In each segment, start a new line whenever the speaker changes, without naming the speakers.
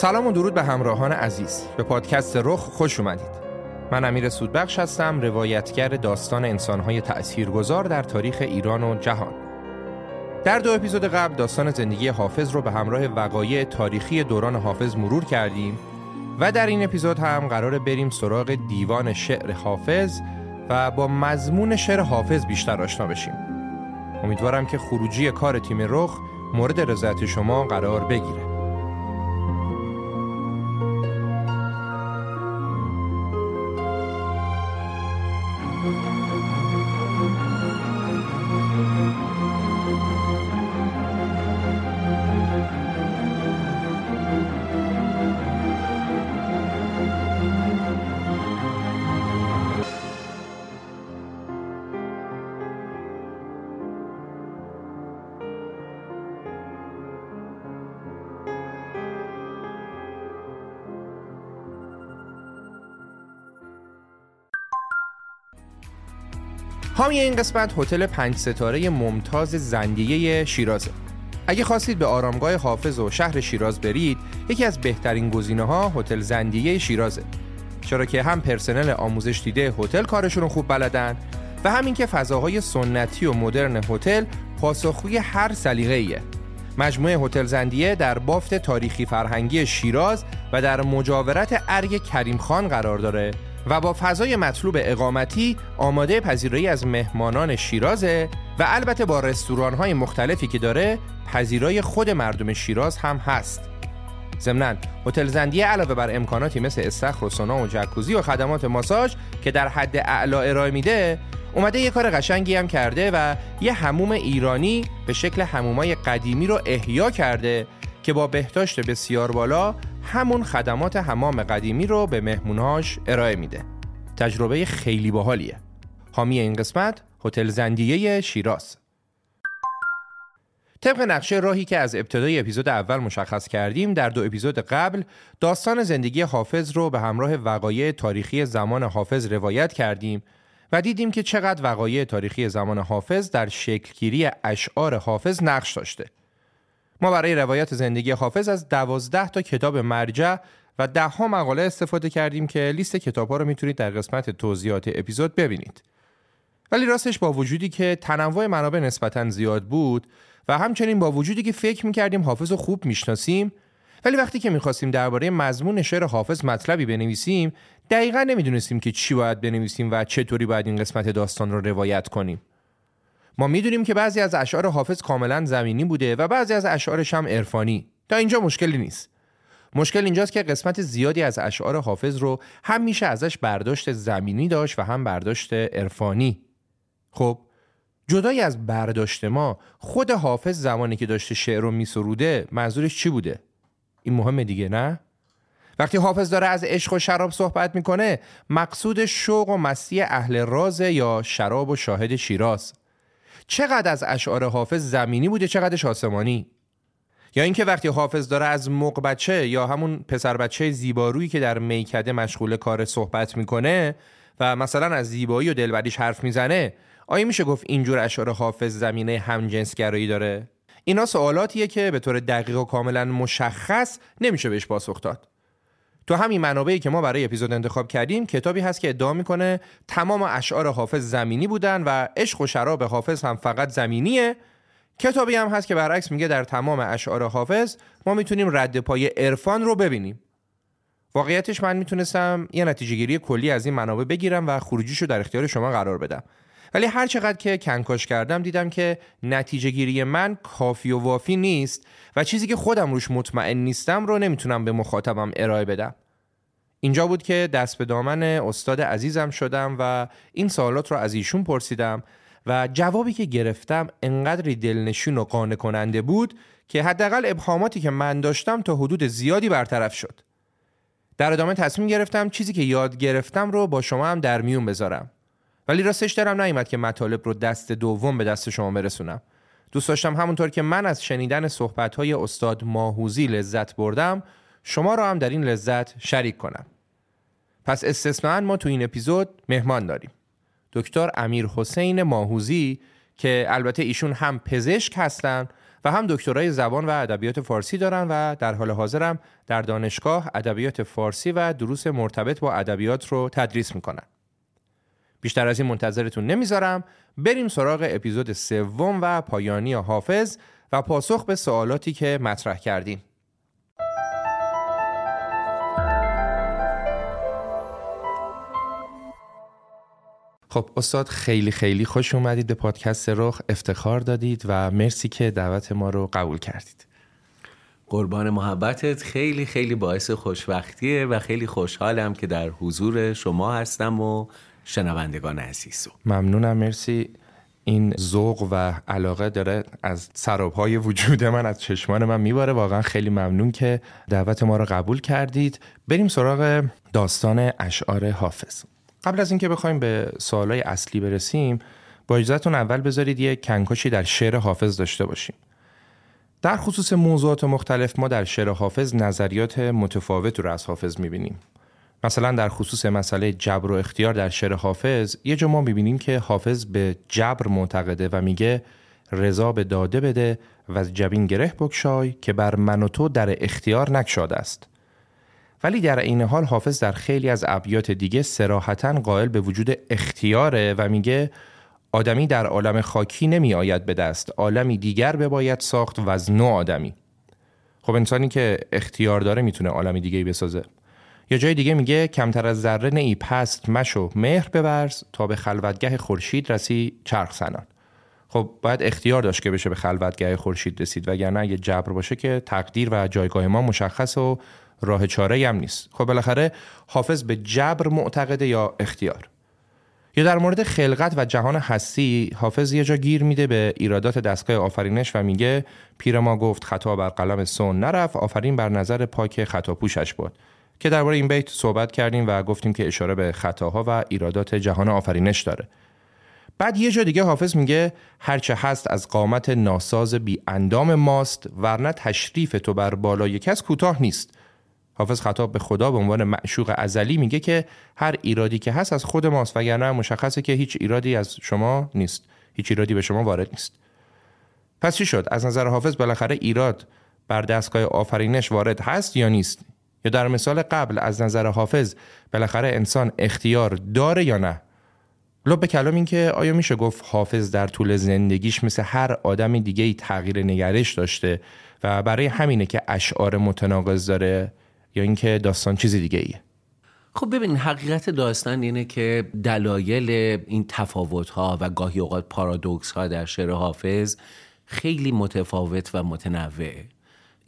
سلام و درود به همراهان عزیز. به پادکست رخ خوش اومدید. من امیر سودبخش هستم روایتگر داستان انسانهای تأثیرگذار در تاریخ ایران و جهان. در دو اپیزود قبل داستان زندگی حافظ رو به همراه وقایع تاریخی دوران حافظ مرور کردیم و در این اپیزود هم قرار بریم سراغ دیوان شعر حافظ و با مضمون شعر حافظ بیشتر آشنا بشیم. امیدوارم که خروجی کار تیم رخ مورد رضایت شما قرار بگیره. حامی این قسمت هتل پنج ستاره ممتاز زندیه شیرازه. اگه خواستید به آرامگاه حافظ و شهر شیراز برید یکی از بهترین گزینه ها هتل زندیه شیرازه. چرا که هم پرسنل آموزش دیده هتل کارشون رو خوب بلدن و همین که فضاهای سنتی و مدرن هتل پاسخگوی هر سلیقه‌ایه. مجموعه هتل زندیه در بافت تاریخی فرهنگی شیراز و در مجاورت ارگ کریم خان قرار داره و با فضای مطلوب اقامتی آماده پذیرایی از مهمانان شیرازه و البته با رستوران های مختلفی که داره پذیرای خود مردم شیراز هم هست. ضمنا هتل زندیه علاوه بر امکاناتی مثل استخر و سونا و جکوزی و خدمات ماساژ که در حد اعلا ارائه میده اومده یه کار قشنگی هم کرده و یه هموم ایرانی به شکل همومای قدیمی رو احیا کرده که با بهداشت بسیار بالا همون خدمات حمام قدیمی رو به مهمونهاش ارائه میده. تجربه خیلی باحالیه. حامی این قسمت هتل زندیه شیراز. طبق نقشه راهی که از ابتدای اپیزود اول مشخص کردیم در دو اپیزود قبل داستان زندگی حافظ رو به همراه وقایع تاریخی زمان حافظ روایت کردیم و دیدیم که چقدر وقایع تاریخی زمان حافظ در شکلگیری اشعار حافظ نقش داشته. ما برای روایت زندگی حافظ از دوازده تا کتاب مرجع و ده ها مقاله استفاده کردیم که لیست کتاب ها رو می‌تونید در قسمت توضیحات اپیزود ببینید. ولی راستش با وجودی که تنوع منابع نسبتا زیاد بود و همچنین با وجودی که فکر می‌کردیم حافظ رو خوب می‌شناسیم ولی وقتی که می‌خواستیم درباره مضمون شعر حافظ مطلبی بنویسیم دقیقا نمی‌دونستیم که چی باید بنویسیم و چطوری باید این قسمت داستان رو روایت کنیم ما می‌دونیم که بعضی از اشعار حافظ کاملا زمینی بوده و بعضی از اشعارش هم عرفانی. تا اینجا مشکلی نیست. مشکل اینجاست که قسمت زیادی از اشعار حافظ رو هم میشه ازش برداشت زمینی داشت و هم برداشت عرفانی. خب جدای از برداشت ما خود حافظ زمانی که داشته شعر رو میسروده منظورش چی بوده؟ این مهمه دیگه نه؟ وقتی حافظ داره از عشق و شراب صحبت می‌کنه مقصود شوق و مستی اهل راز یا شراب و شاهد شیراز. چقدر از اشعار حافظ زمینی بوده چقدرش آسمانی؟ یا اینکه وقتی حافظ داره از موق بچه یا همون پسر بچه زیبارویی که در میکده مشغول کار صحبت می‌کنه و مثلا از زیبایی و دلبریش حرف می‌زنه آیا میشه گفت اینجور اشعار حافظ زمینه همجنسگرایی داره؟ اینا سوالاتیه که به طور دقیق و کاملا مشخص نمیشه بهش پاسخ داد. تو همین منابعی که ما برای اپیزود انتخاب کردیم کتابی هست که ادعا می‌کنه تمام اشعار حافظ زمینی بودن و عشق و شراب حافظ هم فقط زمینیه. کتابی هم هست که برعکس میگه در تمام اشعار حافظ ما می‌تونیم رد پای عرفان رو ببینیم. واقعیتش من می‌تونستم یه نتیجه گیری کلی از این منابع بگیرم و خروجیشو در اختیار شما قرار بدم. ولی هر چقدر که کنکاش کردم دیدم که نتیجه گیری من کافی و وافی نیست و چیزی که خودم روش مطمئن نیستم رو نمی‌تونم به مخاطبم ارائه بدم اینجا بود که دست به دامن استاد عزیزم شدم و این سوالات رو از ایشون پرسیدم و جوابی که گرفتم انقدری دلنشین و قانع کننده بود که حداقل ابهاماتی که من داشتم تا حدود زیادی برطرف شد. در ادامه تصمیم گرفتم چیزی که یاد گرفتم رو با شما هم در میون بذارم. ولی راستش دارم نیومد که مطالب رو دست دوم به دست شما برسونم. دوست داشتم همونطور که من از شنیدن صحبت‌های استاد ماهوزی لذت بردم، شما رو هم در این لذت شریک کنم. پس استثنان ما تو این اپیزود مهمان داریم. دکتر امیر حسین ماهوزی که البته ایشون هم پزشک هستن و هم دکترای زبان و ادبیات فارسی دارن و در حال حاضرم در دانشگاه ادبیات فارسی و دروس مرتبط با ادبیات رو تدریس می‌کنن. بیشتر از این منتظرتون نمی‌ذارم. بریم سراغ اپیزود سوم و پایانی حافظ و پاسخ به سوالاتی که مطرح کردیم. خب استاد خیلی خیلی خوش اومدید به پادکست رخ. افتخار دادید و مرسی که دعوت ما رو قبول کردید.
قربان محبتت. خیلی خیلی باعث خوشبختیه و خیلی خوشحالم که در حضور شما هستم و شنوندگان عزیز.
ممنونم مرسی. این ذوق و علاقه داره از سرابهای وجود من از چشمان من میباره. واقعا خیلی ممنون که دعوت ما رو قبول کردید. بریم سراغ داستان اشعار حافظ. قبل از اینکه بخوایم به سوالای اصلی برسیم با اجازهتون اول بذارید یه کنکاشی در شعر حافظ داشته باشیم. در خصوص موضوعات مختلف ما در شعر حافظ نظریات متفاوت رو از حافظ می‌بینیم. مثلا در خصوص مسئله جبر و اختیار در شعر حافظ یه جا ما می‌بینیم که حافظ به جبر معتقده و میگه رضا به داده بده و از جبین گره بکشای که بر من و تو در اختیار نکشاده است. ولی در این حال حافظ در خیلی از ابیات دیگه سراحتا قائل به وجود اختیاره و میگه آدمی در عالم خاکی نمی آید به دست عالمی دیگر بباید ساخت و از نو آدمی. خب انسانی که اختیار داره می‌تونه عالمی دیگه بسازه. یا جای دیگه میگه کمتر از ذره نی پست مشو مهر ببرز تا به خلوتگه خورشید رسی چرخ سنان. خب باید اختیار داشت که بشه به خلوتگه خورشید رسید وگرنه اگه جبر باشه که تقدیر و جایگاه ما مشخص و راه چاره هم نیست. خب بالاخره حافظ به جبر معتقده یا اختیار؟ یا در مورد خلقت و جهان هستی حافظ یه جا گیر میده به ایرادات دستگاه آفرینش و میگه پیر ما گفت خطا بر قلم سون نرفت آفرین بر نظر پاک خطا پوشش بود که درباره این بیت صحبت کردیم و گفتیم که اشاره به خطاها و ایرادات جهان آفرینش داره. بعد یه جا دیگه حافظ میگه هرچه هست از قامت ناساز بی اندام ماست ورنه تشریف تو بر بالای کس کوتاه نیست. حافظ خطاب به خدا به عنوان معشوق ازلی میگه که هر ایرادی که هست از خود ماست وگرنه مشخصه که هیچ ایرادی از شما نیست. هیچ ایرادی به شما وارد نیست. پس چی شد؟ از نظر حافظ بالاخره ایراد بر دستگاه آفرینش وارد هست یا نیست؟ یا در مثال قبل از نظر حافظ بالاخره انسان اختیار داره یا نه؟ لب کلام این که آیا میشه گفت حافظ در طول زندگیش مثل هر آدم دیگه ای تغییر نگرش داشته و برای همینه که اشعار متناقض داره یا اینکه داستان چیزی دیگه ایه؟
خب ببین حقیقت داستان اینه که دلایل این تفاوت ها و گاهی اوقات پارادوکس ها در شعر حافظ خیلی متفاوت و متنوعه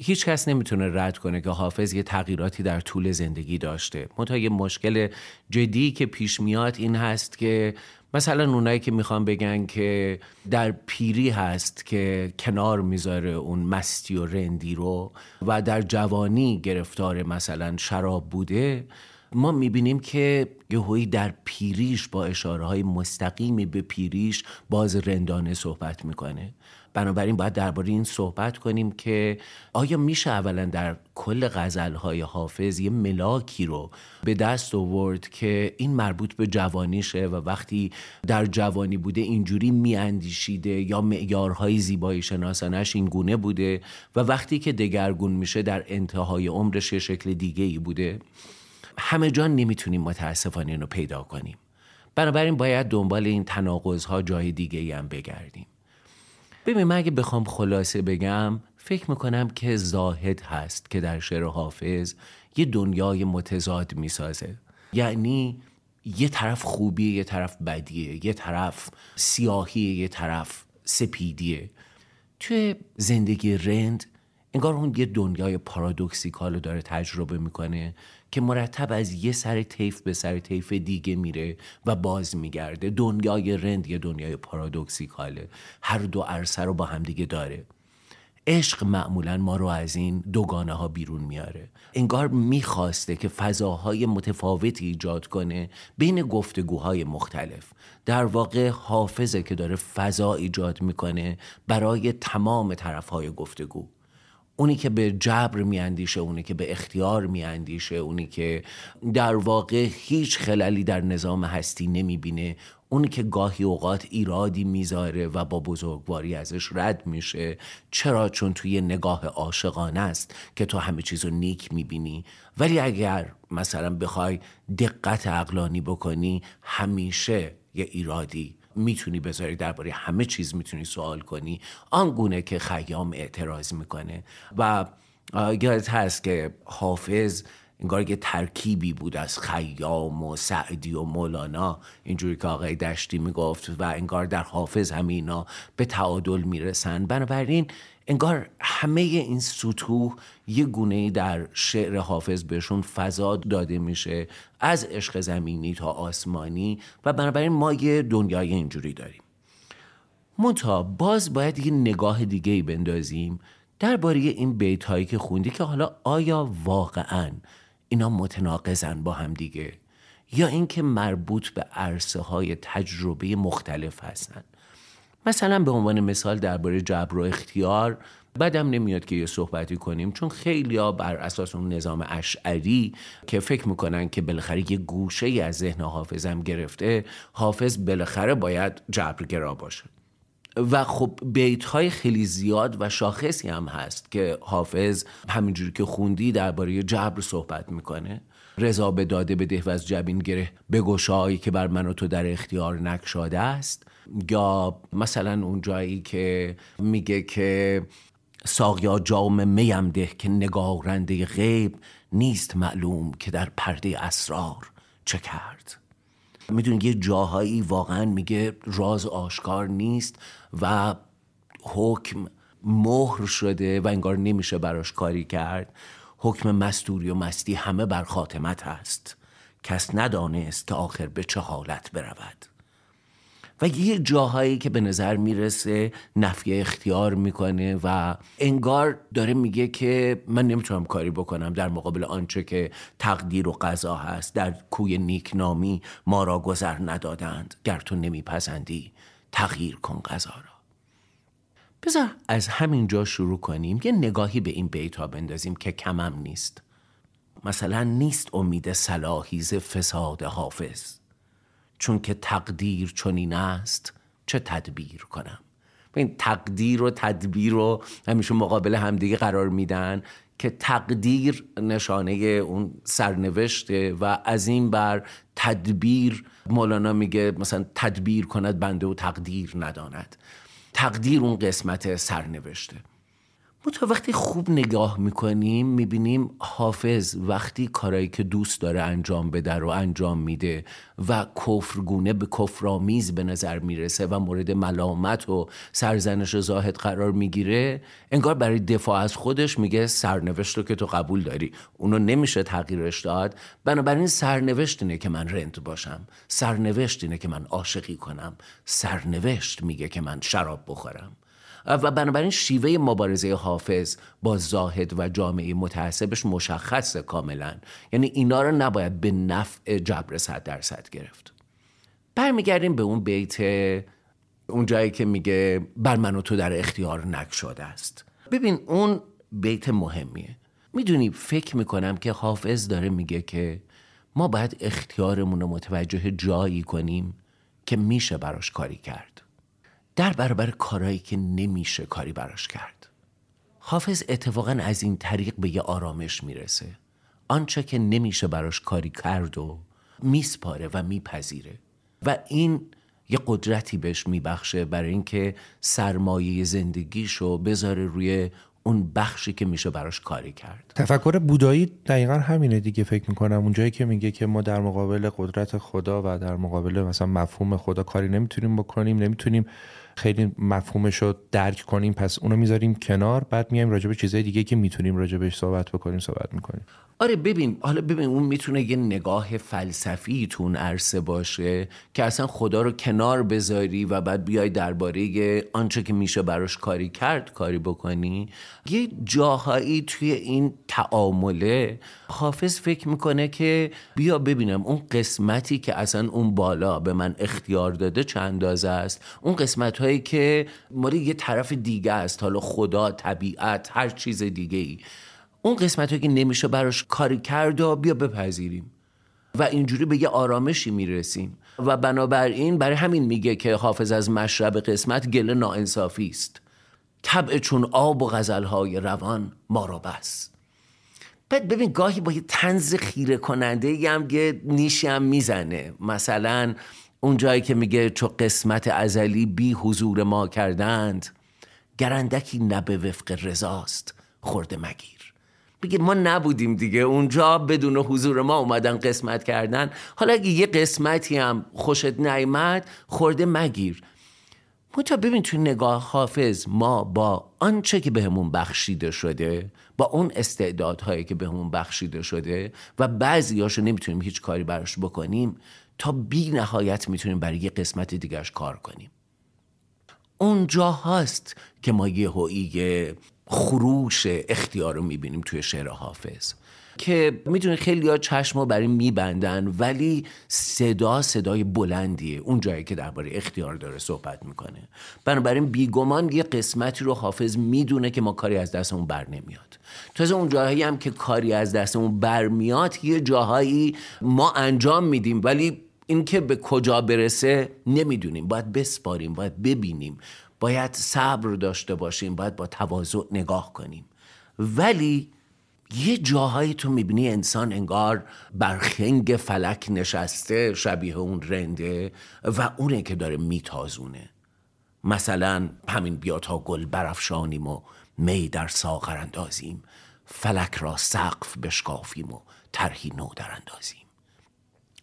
هیچ کس نمی‌تونه رد کنه که حافظ یه تغییراتی در طول زندگی داشته. منتها یه مشکل جدی که پیش میاد این هست که مثلا اونایی که می‌خوان بگن که در پیری هست که کنار می‌ذاره اون مستی و رندی رو و در جوانی گرفتار مثلا شراب بوده ما می‌بینیم که یهویی در پیریش با اشاره های مستقیمی به پیریش باز رندانه صحبت می‌کنه. بنابراین باید درباره این صحبت کنیم که آیا میشه اولا در کل غزلهای حافظ یه ملاکی رو به دست آورد که این مربوط به جوانیشه و وقتی در جوانی بوده اینجوری میاندیشیده یا معیارهای زیبایی شناسانش این گونه بوده و وقتی که دگرگون میشه در انتهای عمرش شکل دیگه ای بوده؟ همه جان نمی‌تونیم متاسفانه اینو پیدا کنیم. بنابراین باید دنبال این تناقض ها جای دیگه ای هم بگردیم. ببین من اگه بخوام خلاصه بگم فکر می‌کنم که زاهد هست که در شعر حافظ یه دنیای متضاد می‌سازه. یعنی یه طرف خوبیه یه طرف بدیه یه طرف سیاهیه یه طرف سپیدیه. توی زندگی رند انگار اون یه دنیای پارادوکسیکال رو داره تجربه می‌کنه. که مرتب از یه سر طیف به سر طیف دیگه میره و باز میگرده. دنیای رند یه دنیای پارادوکسیکاله. هر دو عرصه رو با همدیگه داره. عشق معمولا ما رو از این دوگانه ها بیرون میاره. انگار می‌خواسته که فضاهای متفاوتی ایجاد کنه بین گفتگوهای مختلف. در واقع حافظه که داره فضا ایجاد می‌کنه برای تمام طرفهای گفتگو. اونی که به جبر میاندیشه اونی که به اختیار میاندیشه اونی که در واقع هیچ خللی در نظام هستی نمی‌بینه. اونی که گاهی اوقات ایرادی می‌ذاره و با بزرگواری ازش رد میشه. چرا؟ چون توی نگاه عاشقانه است که تو همه چیز رو نیک می‌بینی. ولی اگر مثلا بخوای دقت عقلانی بکنی همیشه یه ایرادی می‌تونی بذاری درباره همه چیز می‌تونی سوال کنی. آنگونه که خیام اعتراض می‌کنه. و یادت هست که حافظ انگار یه ترکیبی بود از خیام و سعدی و مولانا. اینجوری که آقای دشتی می‌گفت و انگار در حافظ همینا به تعادل می‌رسن. بنابراین انگار همه این سطوح یه گونه در شعر حافظ بهشون فضا داده میشه از عشق زمینی تا آسمانی و بنابراین ما یه دنیای اینجوری داریم. منتها باز باید یه نگاه دیگه ای بندازیم درباره این بیت هایی که خوندی که حالا آیا واقعا اینا متناقضن با هم دیگه یا اینکه مربوط به عرصه های تجربه مختلف هستن. مثلا به عنوان مثال درباره جبر و اختیار بدم نمیاد که یه صحبتی کنیم چون خیلی ها بر اساس اون نظام اشعری که فکر می‌کنن که بالاخره یه گوشه ای از ذهن حافظم گرفته حافظ بالاخره باید جبرگرا باشه. و خب بیت های خیلی زیاد و شاخصی هم هست که حافظ همینجوری که خوندی درباره جبر صحبت می‌کنه. رضا به داده به و از جبین گره بگشایی که بر من و تو در اختیار نکشاده است. یا مثلا اون جایی که میگه که ساقیا جام میم ده که نگارنده غیب نیست معلوم که در پرده اسرار چه کرد. می‌دونی یه جاهایی واقعا میگه راز آشکار نیست و حکم مهر شده و انگار نمیشه براش کاری کرد. حکم مستوری و مستی همه بر خاتمت هست کس ندانست که آخر به چه حالت برود. و یه جاهایی که به نظر می‌رسه نفی اختیار می‌کنه و انگار داره میگه که من نمی‌تونم کاری بکنم در مقابل آنچه که تقدیر و قضا هست در کوی نیکنامی ما را گذر ندادند. گر تو نمیپسندی تغییر کن قضا را. بذار از همین جا شروع کنیم. یه نگاهی به این بیت ها بندازیم که کمم نیست. مثلا نیست امید صلاحیز فساد حافظ. چون که تقدیر چنین است چه تدبیر کنم؟ این تقدیر و تدبیر رو همیشه مقابل همدیگه قرار میدن که تقدیر نشانه اون سرنوشته و از این بر تدبیر مولانا میگه مثلا تدبیر کند بنده و تقدیر نداند. تقدیر اون قسمت سرنوشته. تو وقتی خوب نگاه می‌کنیم می‌بینیم حافظ وقتی کارایی که دوست داره انجام بده رو انجام میده و کفرگونه به کفرآمیز به نظر می‌رسه و مورد ملامت و سرزنش زاهد قرار می‌گیره انگار برای دفاع از خودش میگه سرنوشت رو که تو قبول داری. اونو نمیشه تغییرش داد. بنابراین سرنوشت اینه که من رنت باشم. سرنوشت اینه که من عاشقی کنم. سرنوشت میگه که من شراب بخورم. و بنابراین شیوه مبارزه حافظ با زاهد و جامعه متعصبش مشخصه کاملا. یعنی اینا رو نباید به نفع جبر صد درصد گرفت. برمیگردیم به اون بیت اون جایی که میگه بر من و تو در اختیار نگشاده است. ببین اون بیت مهمیه. می‌دونی فکر می‌کنم که حافظ داره میگه که ما باید اختیارمون رو متوجه جایی کنیم که میشه براش کاری کرد. در برابر کارهایی که نمیشه کاری براش کرد. حافظ اتفاقا از این طریق به یه آرامش می‌رسه. آنچه که نمیشه براش کاری کرد و میسپاره و میپذیره. و این یه قدرتی بهش میبخشه برای اینکه سرمایه زندگیشو بذاره روی اون بخشی که میشه براش کاری کرد.
تفکر بودایی دقیقا همینه دیگه فکر می‌کنم. اونجایی که میگه که ما در مقابل قدرت خدا و در مقابل مثلا مفهوم خدا کاری نمی‌تونیم بکنیم نمی‌تونیم خیلی مفهومش رو درک کنیم پس اونو می‌ذاریم کنار بعد میایم راجع به چیزای دیگه که می‌تونیم راجع بهش صحبت بکنیم صحبت می‌کنیم.
آره ببین حالا ببین اون می‌تونه یه نگاه فلسفی تو اون عرصه باشه که اصلا خدا رو کنار بذاری و بعد بیای درباره آنچه که میشه براش کاری کرد کاری بکنی. یه جاهایی توی این تعامله حافظ فکر می‌کنه که بیا ببینم اون قسمتی که اصلا اون بالا به من اختیار داده چند اندازه است؟ اون قسمت هایی که مال یه طرف دیگه است حالا خدا طبیعت هر چیز دیگه ای اون قسمت که نمیشه براش کاری کرد و بیا بپذیریم. و اینجوری به یه آرامشی می‌رسیم. و بنابراین برای همین میگه که حافظ از مشرب قسمت گله ناانصافی است. طبع چون آب و غزلهای روان ما را بس. بعد ببین گاهی با یه تنز خیره کننده هم یه نیشی هم می‌زنه. مثلا اون جایی که میگه چو قسمت ازلی بی حضور ما کردند گرندکی نبه وفق رضاست خورده مگیر. بگه ما نبودیم دیگه. اونجا بدون حضور ما اومدن قسمت کردن. حالا اگه یه قسمتی هم خوشت نیمد خورده مگیر. منتها ببین توی نگاه حافظ ما با آنچه که بهمون بخشیده شده با اون استعدادهایی که بهمون بخشیده شده و بعضی هاشو نمی‌تونیم هیچ کاری براش بکنیم تا بی نهایت می‌تونیم برای یه قسمت دیگرش کار کنیم. اونجا هست که ما یه هویی خروش اختیار رو می‌بینیم توی شعر حافظ. که می‌دونه خیلی ها چشم ها برای میبندن ولی صدا صدای بلندیه. اون جایی که درباره اختیار داره صحبت می‌کنه. بنابراین بیگمان یه قسمتی رو حافظ می‌دونه که ما کاری از دستمون بر نمیاد. تازه اون جاهایی هم که کاری از دستمون برمیاد یه جاهایی ما انجام میدیم. ولی اینکه به کجا برسه نمی‌دونیم. باید بسپاریم باید ببینیم. باید صبر داشته باشیم باید با تواضع نگاه کنیم. ولی یه جاهایی تو می‌بینی انسان انگار بر خنگ فلک نشسته شبیه اون رنده و اونه که داره میتازونه. مثلا همین بیا تا گل برافشانیم و می در ساغر اندازیم. فلک را سقف بشکافیم و طرحی نو در اندازیم.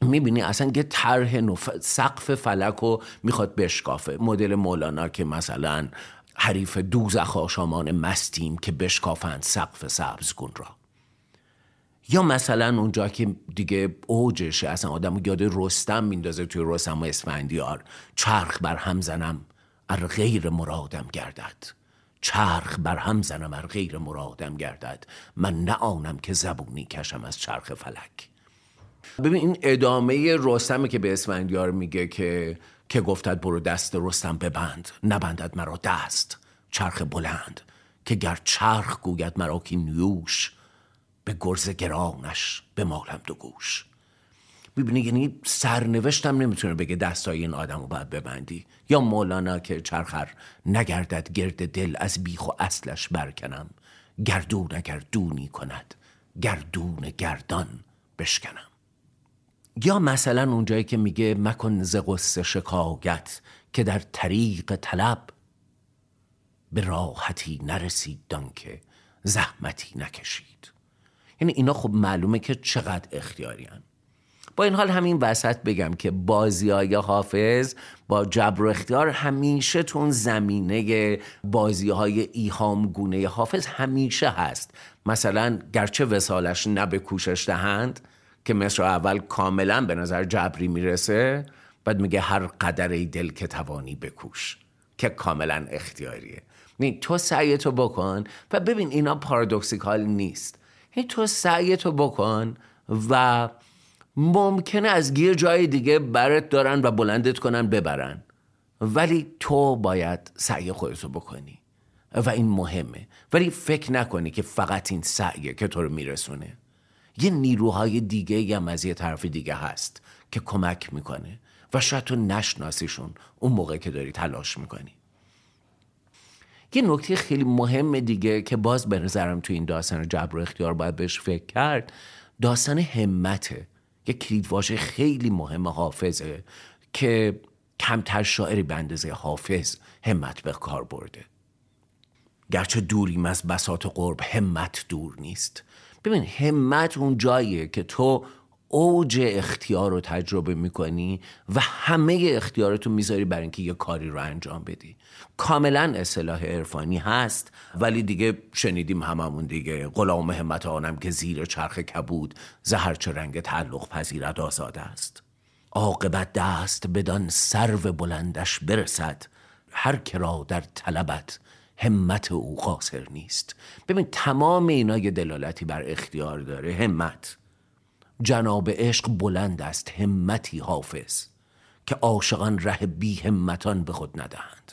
می‌بینی اصلا یه طرح نف... سقف فلک رو می‌خواد بشکافه. مدل مولانا که مثلا حریف دوزخ آشامان مستیم که بشکافند سقف سبزگون را. یا مثلا اونجا که دیگه اوجشه اصلا آدم یاد رستم میندازه توی رستم و اسفندیار. چرخ بر هم زنم ار غیر مرادم گردد. چرخ بر هم زنم ار غیر مرادم گردد. من نه آنم که زبونی کشم از چرخ فلک. ببین این ادامه رستمه که به اسفندیار میگه که که گفتد برو دست رستم ببند نبندد مرا دست چرخ بلند که گر چرخ گوید مرا که نیوش به گرز گرانش به مالم دو گوش. ببینی یعنی سرنوشتم نمی‌تونه بگه دستای این آدم رو باید ببندی. یا مولانا که چرخر نگردد گرد دل از بیخ و اصلش برکنم. گردون اگر دونی کند گردون گردان بشکنم. یا مثلا اونجایی که میگه مکن ز غصه شکایت که در طریق طلب به راحتی نرسید که زحمتی نکشید. یعنی اینا خب معلومه که چقدر اختیاری با این حال همین وسط بگم که بازی های حافظ با جبر و اختیار همیشه تون زمینه بازی های ایهام گونه حافظ همیشه هست. مثلا گرچه وسالش نه به کوشش دهند که مصر اول کاملا به نظر جبری می‌رسه بعد میگه هر قدر ای دل که توانی بکوش که کاملا اختیاریه. نی تو سعی تو بکن و ببین اینا پارادوکسیکال نیست. هی تو سعی تو بکن و ممکنه از یه جای دیگه برت دارن و بلندت کنن ببرن. ولی تو باید سعی خودتو بکنی. و این مهمه. ولی فکر نکنی که فقط این سعیه که تو رو میرسونه. یه نیروهای دیگه هم از یه طرف دیگه هست که کمک می‌کنه و شاید تو نشناسیشون اون موقع که داری تلاش می‌کنی. یه نکته خیلی مهم دیگه که باز به نظرم تو این داستان جبر و اختیار باید بهش فکر کرد داستان همته. یه کلیدواژه خیلی مهم حافظه که کمتر شاعری به اندازه حافظ همت به کار برده. گرچه دوریم از بساط قرب همت دور نیست. ببین همت اون جاییه که تو اوج اختیار رو تجربه می‌کنی و همه اختیارتو می‌ذاری برای اینکه یه کاری رو انجام بدی. کاملا اصلاح عرفانی هست ولی دیگه شنیدیم هممون دیگه. غلام همت آنم که زیر چرخ کبود زهرچه رنگ تعلق پذیرد آزاد است. عاقبت دست بدان سرو بلندش برسد هر کرا در طلبت همت او قاصر نیست. ببین تمام اینا یه دلالتی بر اختیار داره. همت. جناب عشق بلند است. همتی حافظ که عاشقان ره بی همتان به خود ندهند.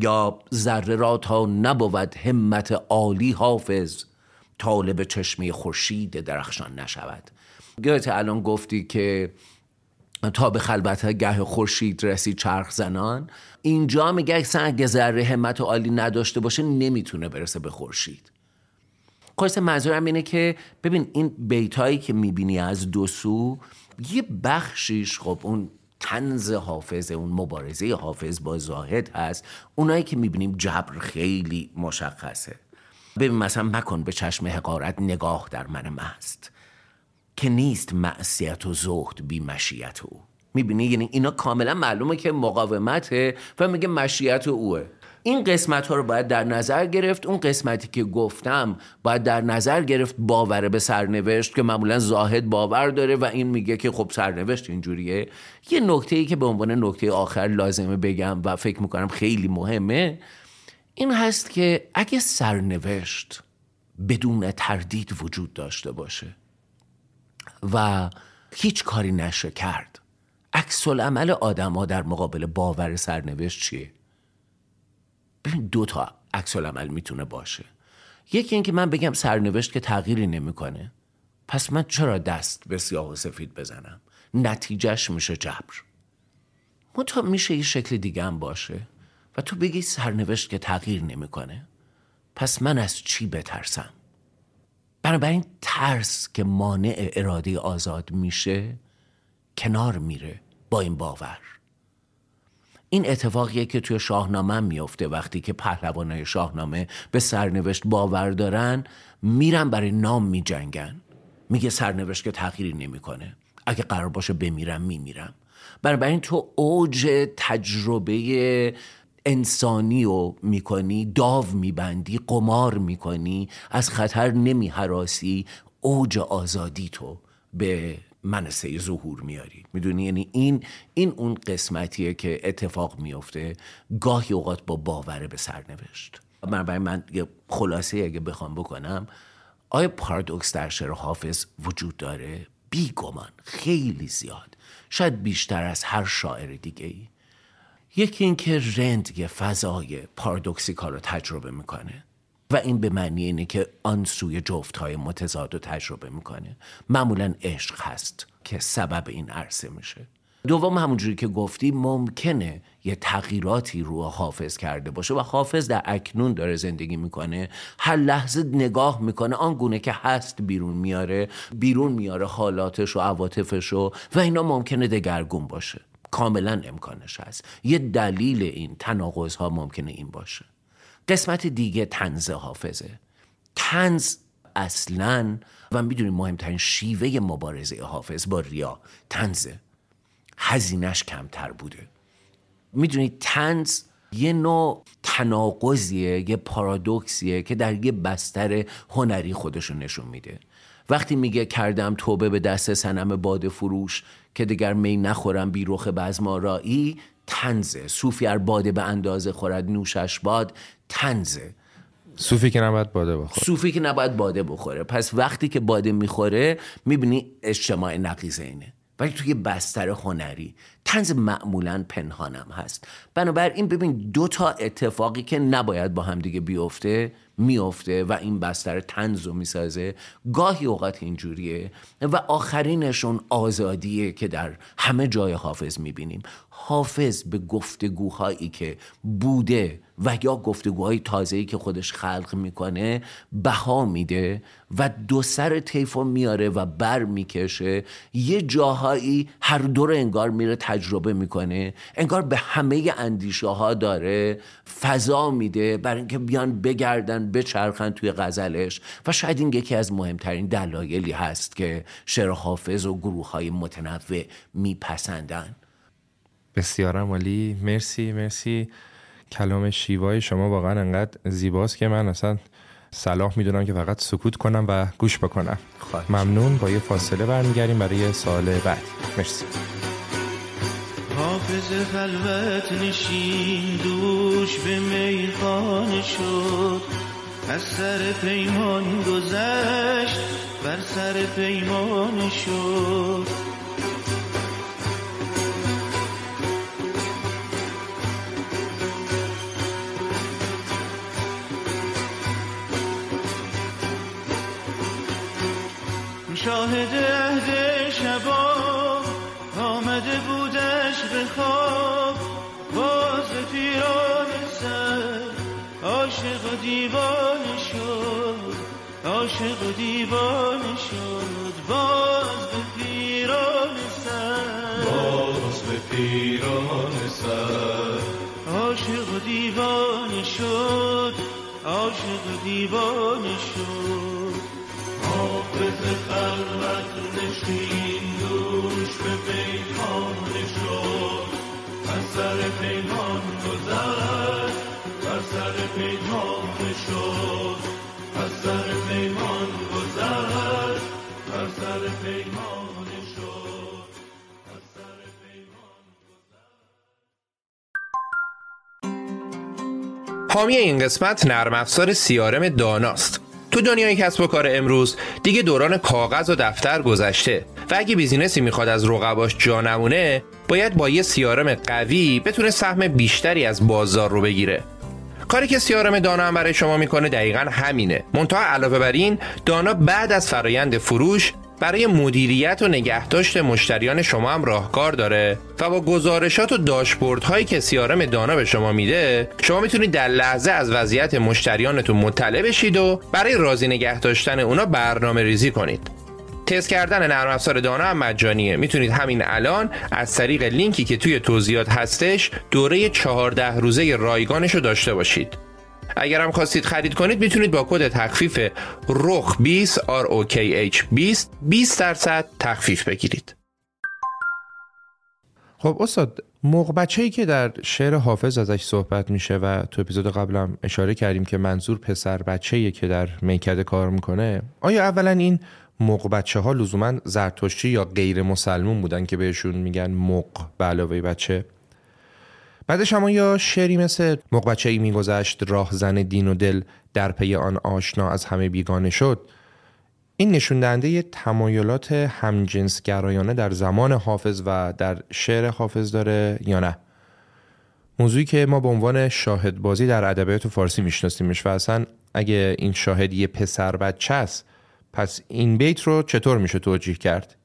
یا ذره را تا نبود همت عالی حافظ طالب چشمه خورشید درخشان نشود. گرت الان گفتی که تا به خلبت گه خورشید رسید چرخ زنان. اینجا میگه اگه ذره همت عالی نداشته باشه نمی‌تونه برسه به خورشید. خلاص منظورم اینه که ببین این بیتایی که می‌بینی از دو سو یه بخشیش خب اون تنز حافظ اون مبارزه حافظ با زاهد هست. اونایی که می‌بینیم جبر خیلی مشخصه. ببین مثلا مکن به چشم حقارت نگاه در من مست. که نیست معصیت و زهد بی مشیت او. می‌بینی؟ یعنی اینا کاملا معلومه که مقاومته و میگه مشیت اوه. این قسمت ها رو باید در نظر گرفت. اون قسمتی که گفتم باید در نظر گرفت باور به سرنوشت که معمولا زاهد باور داره و این میگه که خب سرنوشت اینجوریه. یه نکته ای که به عنوان نکته آخر لازمه بگم و فکر می‌کنم خیلی مهمه این هست که اگه سرنوشت بدون تردید وجود داشته باشه و هیچ کاری نشه کرد. عکس العمل آدما در مقابل باور سرنوشت چیه؟ ببین دو تا عکس عمل می‌تونه باشه. یکی اینکه من بگم سرنوشت که تغییری نمی‌کنه. پس من چرا دست به سیاه و سفید بزنم؟ نتیجهش میشه جبر. منتها میشه یه شکل دیگه هم باشه. و تو بگی سرنوشت که تغییر نمی‌کنه. پس من از چی بترسم؟ بنابراین ترس که مانع اراده آزاد میشه کنار میره با این باور. این اتفاقیه که توی شاهنامه میفته وقتی که پهلوانای شاهنامه به سرنوشت باور دارن میرن برای نام میجنگن. میگه سرنوشت که تغییری نمی‌کنه. اگه قرار باشه بمیرم میمیرم. بنابراین تو اوج تجربه انسانی رو می‌کنی داو میبندی قمار می‌کنی از خطر نمیحراسی اوج آزادی تو به منصه ظهور میاری. می‌دونی؟ یعنی این این اون قسمتیه که اتفاق میفته گاهی اوقات با باور به سرنوشت برای من خلاصه اگه بخوام بکنم آیا پارادوکس در شعر حافظ وجود داره؟ بیگمان خیلی زیاد. شاید بیشتر از هر شاعر دیگه ای یکی اینکه رند یه فضای پارادوکسیکال رو تجربه می‌کنه و این به معنی اینه که آن سوی جفت های متضاد رو تجربه می‌کنه. معمولا عشق هست که سبب این عرصه میشه. دوم همونجوری که گفتی ممکنه یه تغییراتی رو حافظ کرده باشه و حافظ در اکنون داره زندگی می‌کنه. هر لحظه نگاه می‌کنه آنگونه که هست بیرون میاره بیرون میاره حالاتش و عواطفش و و اینا ممکنه دگرگون باشه. کاملا امکانش هست. یه دلیل این تناقض ها ممکنه این باشه. قسمت دیگه تنز حافظه. تنز اصلا و می‌دونیم مهمترین شیوه مبارزه حافظ با ریا تنزه هزینش کمتر بوده. می‌دونید تنز یه نوع تناقضیه یه پارادوکسیه که در یه بستر هنری خودشو نشون میده. وقتی میگه کردم توبه به دست سنم باد فروش که دیگر می نخورم بی رخ بزمارایی تنزه صوفی ار باده به اندازه خورد نوشش باد تنزه
صوفی که نباید باده بخوره.
صوفی که نباید باده بخوره. پس وقتی که باده می‌خوره می‌بینی اجتماع نقیزه اینه ولی توی بستر هنری تنز معمولا پنهانم هست. بنابراین ببین دو تا اتفاقی که نباید با هم دیگه بیفته میفته و این بستر تنز رو می‌سازه. گاهی اوقات اینجوریه و آخرینشون آزادیه که در همه جای حافظ می‌بینیم. حافظ به گفتگوهایی که بوده و یا گفتگوهای تازه‌ای که خودش خلق می‌کنه بها میده و دو سر طیف میاره و بر می‌کشه. یه جاهایی هر دو رو انگار میره تجربه می‌کنه. انگار به همه اندیشه ها داره فضا میده برای اینکه بیان بگردن بچرخن توی غزلش. و شاید این یکی از مهمترین دلایلی هست که شعر حافظ و گروه های متنوع میپسندن.
بسیار عالی. مرسی مرسی. کلام شیوای شما واقعا انقدر زیباست که من اصلا صلاح می‌دونم که فقط سکوت کنم و گوش بکنم. ممنون. با یه فاصله برمیگردیم برای سال بعد. مرسی.
حافظ خلوت نشین دوش به میخانه شد. از سر پیمان گذشت بر سر پیمان شد. شاهد عهد شبا آمده بودش به خواب. باز پیران سر عاشق و دیوان شد. عاشق و دیوان شد. باز به پیران سر.
باز به پیران سر.
عاشق و دیوان شد. عاشق و دیوان شد. نشین
حامی این قسمت نرم افزار سیارم داناست. تو دنیای کسب و کار امروز دیگه دوران کاغذ و دفتر گذشته و اگه بیزینسی می‌خواد از رقباش جا نمونه باید با یه سیارم قوی بتونه سهم بیشتری از بازار رو بگیره. کاری که سیارم دانا هم برای شما می‌کنه دقیقا همینه. منتها علاوه بر این دانا بعد از فرایند فروش برای مدیریت و نگهداشت مشتریان شما هم راهکار داره و با گزارشات و داشبورد هایی که سیارم دانا به شما میده شما می‌تونید در لحظه از وضعیت مشتریانتون مطلع بشید و برای راضی نگه داشتن اونا برنامه ریزی کنید. تست کردن نرم افزار دانا هم مجانیه. می‌تونید همین الان از طریق لینکی که توی توضیحات هستش دوره 14 روزه رایگانش رو داشته باشید. اگر هم خواستید خرید کنید می‌تونید با کد تخفیف رخ 20 ROKH 20 20 درصد تخفیف بگیرید. خب استاد موق که در شعر حافظ ازش صحبت میشه و تو اپیزود قبلم اشاره کردیم که منظور پسر بچه که در میکده کار می‌کنه آیا اولا این موق ها لزوما زرتشتی یا غیر مسلمون بودن که بهشون میگن موق به علاوه بچه؟ بعدش اما یا شعری مثل مقبچه ای میگذشت راه زن دین و دل در پی آن آشنا از همه بیگانه شد این نشون دهنده تمایلات همجنسگرایانه در زمان حافظ و در شعر حافظ داره یا نه؟ موضوعی که ما به عنوان شاهد بازی در ادبیات فارسی میشناسیمش و اصلا اگه این شاهد یه پسر بچه است پس این بیت رو چطور میشه توجیه کرد؟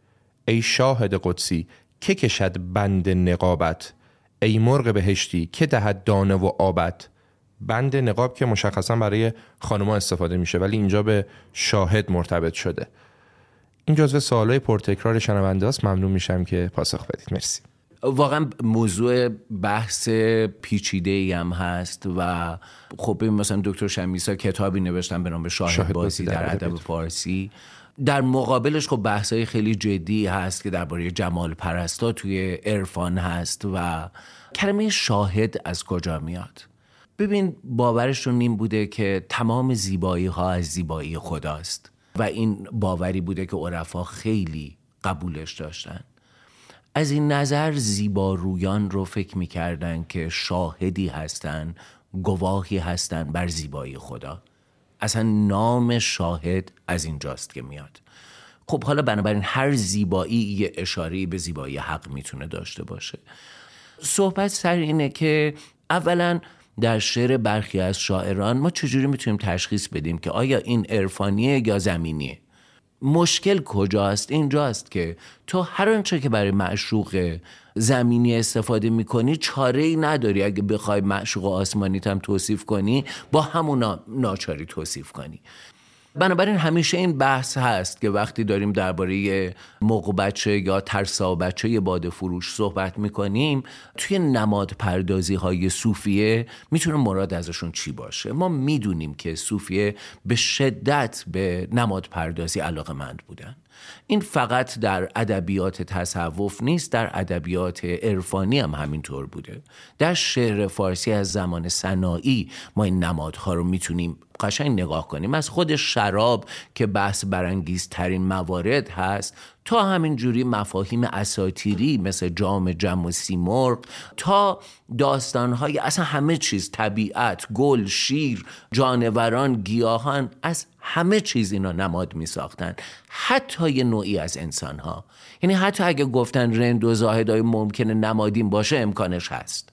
ای شاهد قدسی که کشد بند نقابت؟ ای مرغ بهشتی که دهد دانه و آبت؟ بند نقاب که مشخصا برای خانما استفاده میشه ولی اینجا به شاهد مرتبط شده. این جزو سوالای پرتکرار شنونده است. ممنون میشم که پاسخ بدید. مرسی.
واقعا موضوع بحث پیچیده ای هم هست و خب مثلا دکتر شمیسا کتابی نوشتن به نام شاهد, شاهد بازی در ادب. فارسی. در مقابلش خب بحثای خیلی جدی هست که درباره جمال پرستا توی عرفان هست و کلمه شاهد از کجا میاد؟ ببین باورشون این بوده که تمام زیبایی ها از زیبایی خداست و این باوری بوده که عرفا خیلی قبولش داشتن. از این نظر زیبارویان رو فکر می‌کردن که شاهدی هستن گواهی هستن بر زیبایی خدا. اصلا نام شاهد از اینجاست که میاد. خب حالا بنابراین هر زیبایی یه اشاره به زیبایی حق می‌تونه داشته باشه. صحبت سر اینه که اولا در شعر برخی از شاعران ما چجوری می‌تونیم تشخیص بدیم که آیا این عرفانیه یا زمینیه؟ مشکل کجاست؟ اینجاست که تو هر آنچه که برای معشوق زمینی استفاده می‌کنی چاره ای نداری. اگه بخوای معشوق آسمانیت هم توصیف کنی با همون ناچاری توصیف کنی. بنابراین همیشه این بحث هست که وقتی داریم درباره موق بچه یا ترسا بچه باد فروش صحبت می‌کنیم توی نماد پردازی های صوفیه می‌تونه مراد ازشون چی باشه؟ ما می‌دونیم که صوفیه به شدت به نماد پردازی علاقه مند بودن. این فقط در ادبیات تصوف نیست در ادبیات عرفانی هم همینطور بوده. در شعر فارسی از زمان سنایی ما این نمادها رو می‌تونیم قشنگ نگاه کنیم. از خود شراب که بحث برانگیزترین موارد هست تا همین جوری مفاهیم اساتیری مثل جام جم و سیمرغ تا داستانهای اصلا همه چیز طبیعت گل شیر جانوران گیاهان از همه چیز اینا نماد می ساختن حتی یه نوعی از انسان ها یعنی حتی اگه گفتن رند و زاهدای ممکنه نمادین باشه امکانش هست.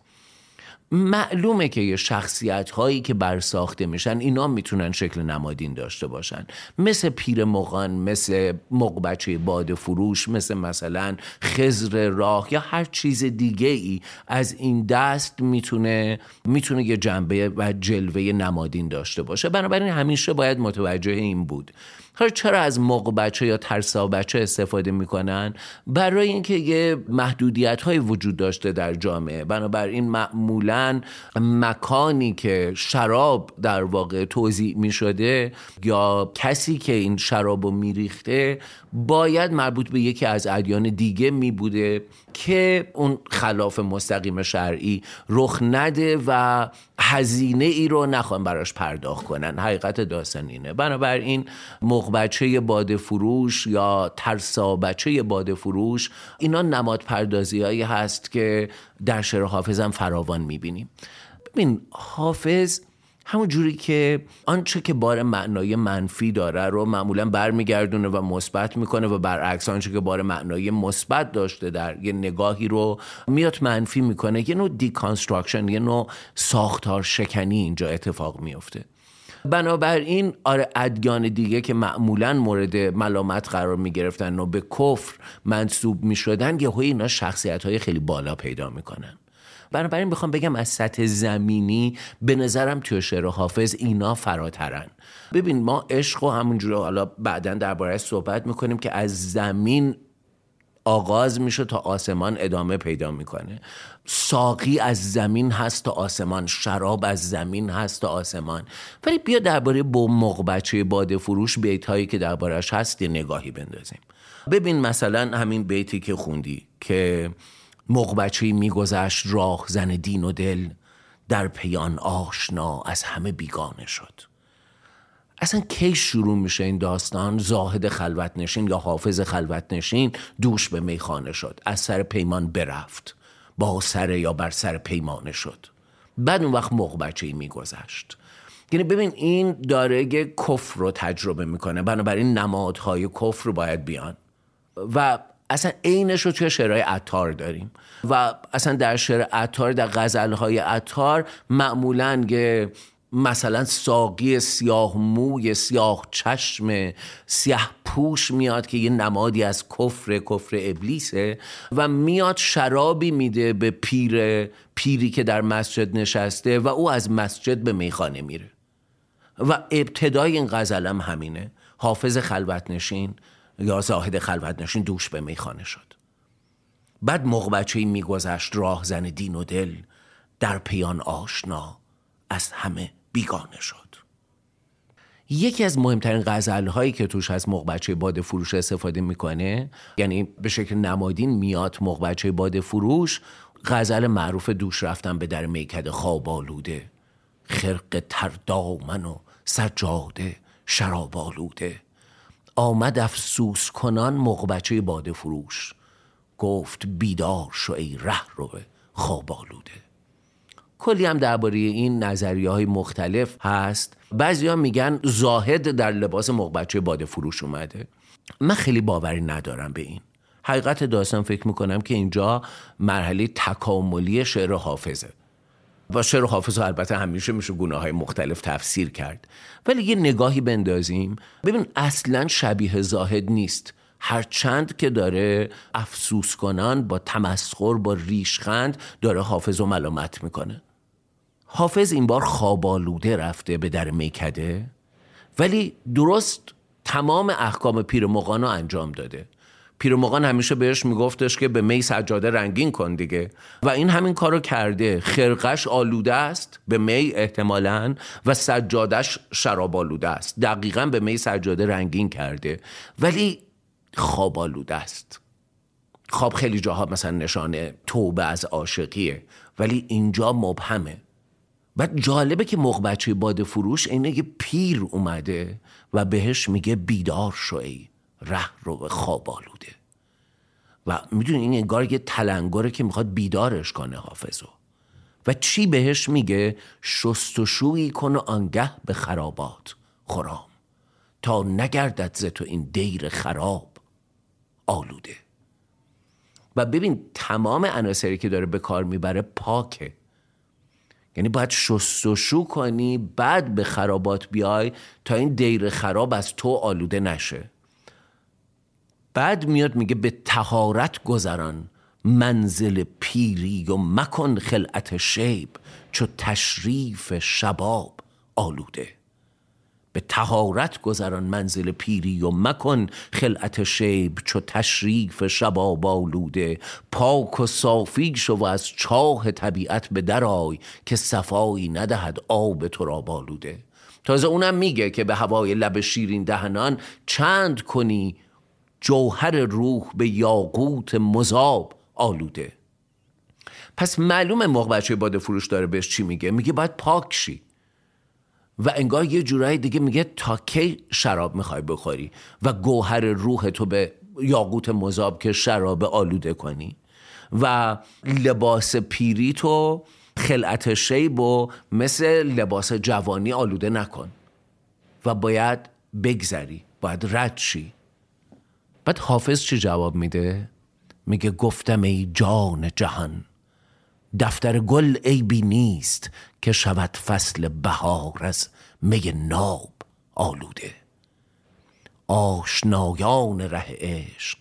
معلومه که یه شخصیت هایی که برساخته میشن اینا می‌تونن شکل نمادین داشته باشن. مثل پیر مغان مثل مقبچه باد فروش مثل مثلا خزر راه یا هر چیز دیگه ای از این دست می‌تونه می‌تونه یه جنبه و جلوه نمادین داشته باشه. بنابراین همیشه باید متوجه این بود. حالا چرا از موق بچه یا ترسا بچه استفاده می‌کنن؟ برای اینکه یه محدودیت های وجود داشته در جامعه. بنابراین معمولا مکانی که شراب در واقع توضیح می شده یا کسی که این شراب رو میریخته باید مربوط به یکی از ادیان دیگه می بوده که اون خلاف مستقیم شرعی رخ نده و هزینه ای رو نخوان براش پرداخت کنن. حقیقت داستان اینه بنابراین مغ بچه باد فروش یا ترسا بچه باد فروش اینا نماد پردازی هایی هست که در شعر حافظم فراوان می‌بینیم ببین حافظ همون جوری که آنچه که بار معنای منفی داره رو معمولا برمیگردونه و مثبت می‌کنه و برعکس آنچه که بار معنای مثبت داشته در یه نگاهی رو میاد منفی می‌کنه یه نوع deconstruction یه نوع ساختار شکنی اینجا اتفاق میفته بنابراین آره ادیان دیگه که معمولا مورد ملامت قرار می گرفتن و به کفر منسوب می شدن یه اینا شخصیت های خیلی بالا پیدا می‌کنن. بنابراین می‌خوام بگم از سطح زمینی به نظرم توی شعر حافظ اینا فراترن. ببین ما عشق و همونجوری حالا بعدا درباره صحبت می‌کنیم که از زمین آغاز میشه تا آسمان ادامه پیدا می‌کنه. ساقی از زمین هست تا آسمان شراب از زمین هست تا آسمان. ولی بیا درباره با بچه باده فروش بیت هایی که دربارش هست یه نگاهی بندازیم. ببین مثلا همین بیتی که خوندی که مغبچه میگذشت راه زن دین و دل در پیان آشنا از همه بیگانه شد. اصلا کی شروع میشه این داستان؟ زاهد خلوت نشین یا حافظ خلوت نشین دوش به میخانه شد از سر پیمان برفت با سر یا بر سر پیمانه شد. بعد اون وقت مغبچه ای میگذشت. یعنی ببین این داره کفر رو تجربه می‌کنه بنابراین نمادهای کفر رو باید بیان. و اصلا عینش رو توی شعرهای عطار داریم. و اصلا در شعر عطار در غزلهای عطار معمولا مثلا ساقی سیاه موی سیاه چشم سیاه پوش میاد که یه نمادی از کفر کفر ابلیسه و میاد شرابی میده به پیر پیری که در مسجد نشسته و او از مسجد به میخانه میره. و ابتدای این غزلم همینه. حافظ خلوت نشین یا زاهد خلوت نشین دوش به میخانه شد. بعد موقع بچه میگذشت راه زن دین و دل در پیان آشنا از همه بیگانه شد. یکی از مهمترین غزل هایی که توش از مقبچه باد فروش استفاده می‌کنه یعنی به شکل نمادین میاد مقبچه باد فروش غزل معروف دوش رفتن به در میکد خواب آلوده خرق تر دامن و سجاده شراب آلوده. آمد افسوس کنان مقبچه باد فروش. گفت بیدار شو ای ره رو خواب آلوده. کلی هم درباره این نظریه های مختلف هست. بعضی ها میگن زاهد در لباس مقبچه باد فروش اومده. من خیلی باوری ندارم به این. حقیقت داستان فکر می‌کنم که اینجا مرحله تکاملی شعر حافظه. و شعر حافظ البته همیشه میشه گناه های مختلف تفسیر کرد. ولی یه نگاهی بندازیم. ببین اصلا شبیه زاهد نیست. هرچند که داره افسوس کنان با تمسخر با ریشخند داره حافظ و ملامت می‌کنه. حافظ این بار خوابالوده رفته به در میکده ولی درست تمام احکام پیر مغانو انجام داده. پیر مغان همیشه بهش میگفتش که به می سجاده رنگین کن دیگه. و این همین کارو کرده. خرقش آلوده است به می احتمالا و سجادش شراب آلوده است. دقیقا به می سجاده رنگین کرده. ولی خواب آلوده است. خواب خیلی جاها مثلا نشانه توبه از عاشقیه. ولی اینجا مبهمه. و جالبه که موقع بچه باد فروش اینه که پیر اومده و بهش میگه بیدار شوی ره رو به خواب آلوده. و می‌دونی این انگار یه تلنگره که می‌خواد بیدارش کنه حافظو. و چی بهش میگه؟ شستشویی کن و آنگه به خرابات خرام. تا نگردد ز تو این دیر خراب آلوده. و ببین تمام عناصری که داره به کار می‌بره پاکه. یعنی باید شستشو کنی بعد به خرابات بیای تا این دیر خراب از تو آلوده نشه. بعد میاد میگه به تهارت گذران منزل پیری و مکن خلعت شیب چو تشریف شباب آلوده. به تهارت گذران منزل پیری و مکن خلعت شیب چو تشریف شباب آلوده. پاک و صافی شو و از چاه طبیعت به درای که صفایی ندهد آب تو را بالوده. تازه اونم میگه که به هوای لب شیرین دهنان چند کنی جوهر روح به یاقوت مذاب آلوده. پس معلومه موقع بچه باد فروش داره بهش چی میگه؟ میگه باید پاک شی. و انگار یه جورایی دیگه میگه تا کی شراب می‌خوای بخوری و گوهر روح تو به یاقوت مذاب که شراب آلوده کنی و لباس پیری تو خلعت شیب و مثل لباس جوانی آلوده نکن و باید بگذری باید رد شی. بعد حافظ چی جواب میده؟ میگه گفتم ای جان جهان دفتر گل عیبی نیست که شود فصل بهار از می ناب آلوده آشنایان ره عشق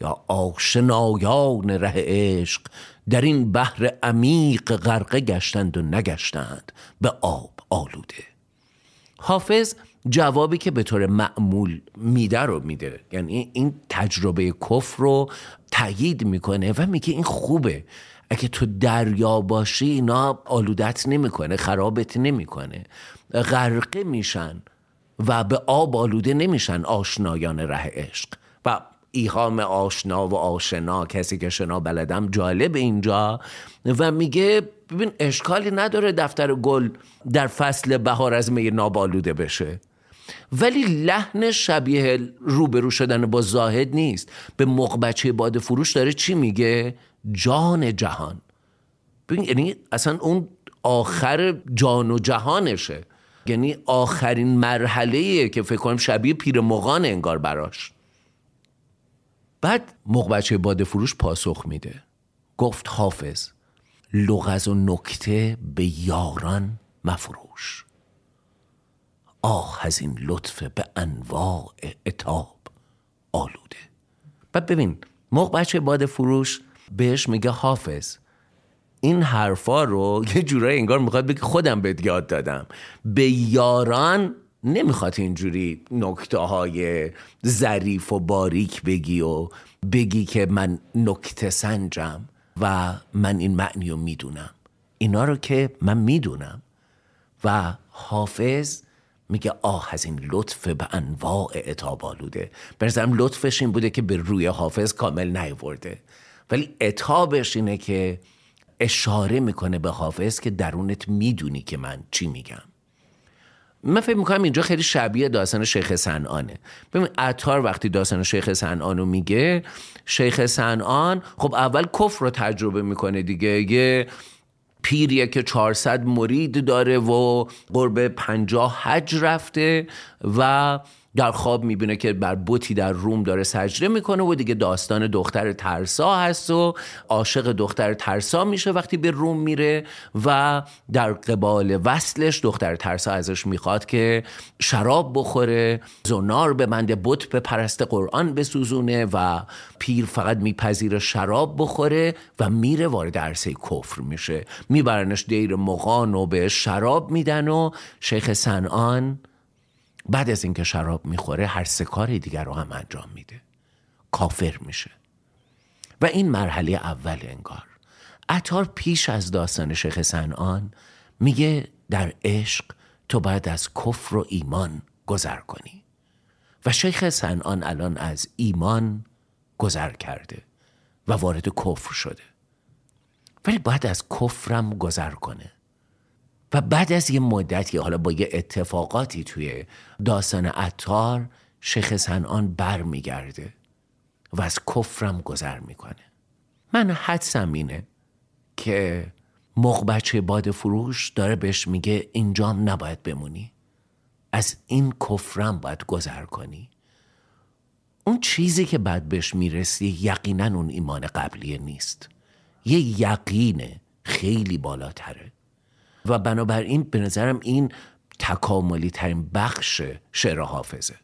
یا آشنایان ره عشق در این بحر عمیق غرقه گشتند و نگشتند به آب آلوده حافظ جوابی که به طور معمول میده رو میده. یعنی این تجربه کفر رو تایید می‌کنه و میگه این خوبه. اگه تو دریا باشی اینا آلودت نمی‌کنه خرابت نمی‌کنه. غرقه میشن و به آب آلوده نمیشن آشنایان ره عشق. و ایهام آشنا و آشنا کسی که شنا بلدم جالب اینجا. و میگه ببین اشکالی نداره دفتر گل در فصل بهار از می نابالوده بشه. ولی لحن شبیه روبرو شدن با زاهد نیست. به مقبچه باد فروش داره چی میگه؟ جان جهان. ببین یعنی اصلا اون آخر جان و جهانشه. یعنی آخرین مرحله که فکر کنم شبیه پیر مغان انگار براش. بعد مقبچه باد فروش پاسخ میده. گفت حافظ لغز و نکته به یاران مفروش. آه از این لطف به انواع اتاب آلوده. بعد ببین موقع بچه باد فروش بهش میگه حافظ. این حرفا رو یه جورایی انگار می‌خواد بگه خودم بهت یاد دادم. به یاران نمی‌خواد اینجوری نکته های ظریف و باریک بگی و بگی که من نکته سنجم و من این معنی رو می‌دونم. اینا رو که من می‌دونم. و حافظ میگه آه از این لطف به انواع اتاب آلوده. برزم لطفش این بوده که به روی حافظ کامل نیورده ولی اتابش اینه که اشاره می‌کنه به حافظ که درونت می‌دونی که من چی میگم. من فکر می‌کنم اینجا خیلی شبیه داستان شیخ سنانه ببین عطار وقتی داستان شیخ سنان میگه شیخ سنان خب اول کفر رو تجربه می‌کنه دیگه. یه پیریه که 400 مرید داره و قرب 50 حج رفته و در خواب می‌بینه که بر بوتی در روم داره سجده می‌کنه و دیگه داستان دختر ترسا هست و عاشق دختر ترسا میشه وقتی به روم میره و در قبال وصلش دختر ترسا ازش می‌خواد که شراب بخوره زنار به منده بت به پرست قرآن بسوزونه و پیر فقط میپذیره شراب بخوره و میره وارد عرصه کفر میشه. میبرنش دیر مغان و به شراب میدن و شیخ سنان بعد از اینکه شراب می‌خوره هر سه کار دیگر رو هم انجام میده. کافر میشه. و این مرحله اول انگار. عطار پیش از داستان شیخ سنان میگه در عشق تو باید از کفر و ایمان گذر کنی. و شیخ سنان الان از ایمان گذر کرده و وارد کفر شده. ولی باید از کفرم گذر کنه. و بعد از یه مدتی حالا با یه اتفاقاتی توی داستان عطار شیخ سنان بر میگرده و از کفرم گذر می‌کنه. من حدسم اینه که مغبچه باد فروش داره بهش میگه اینجام نباید بمونی. از این کفرم باید گذر کنی. اون چیزی که بعد بهش می‌رسی یقینا اون ایمان قبلیه نیست. یه یقینه خیلی بالاتره. و بنابراین به نظرم این تکاملی ترین بخش شعر حافظه.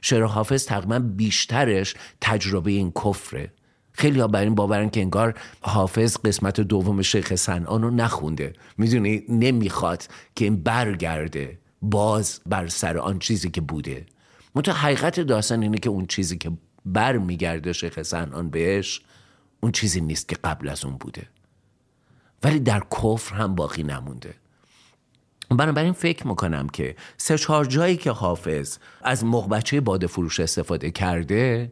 شعر حافظ تقریبا بیشترش تجربه این کفره. خیلی ها بر این باورن که انگار حافظ قسمت دوم شیخ سنان رو نخونده. می‌دونی؟ نمی‌خواد که این برگرده باز بر سر آن چیزی که بوده. منتها حقیقت داستان اینه که اون چیزی که بر میگرده شیخ سنان بهش اون چیزی نیست که قبل از اون بوده. ولی در کفر هم باقی نمونده. بنابراین فکر می‌کنم که سه چهار جایی که حافظ از مغبچه باد فروش استفاده کرده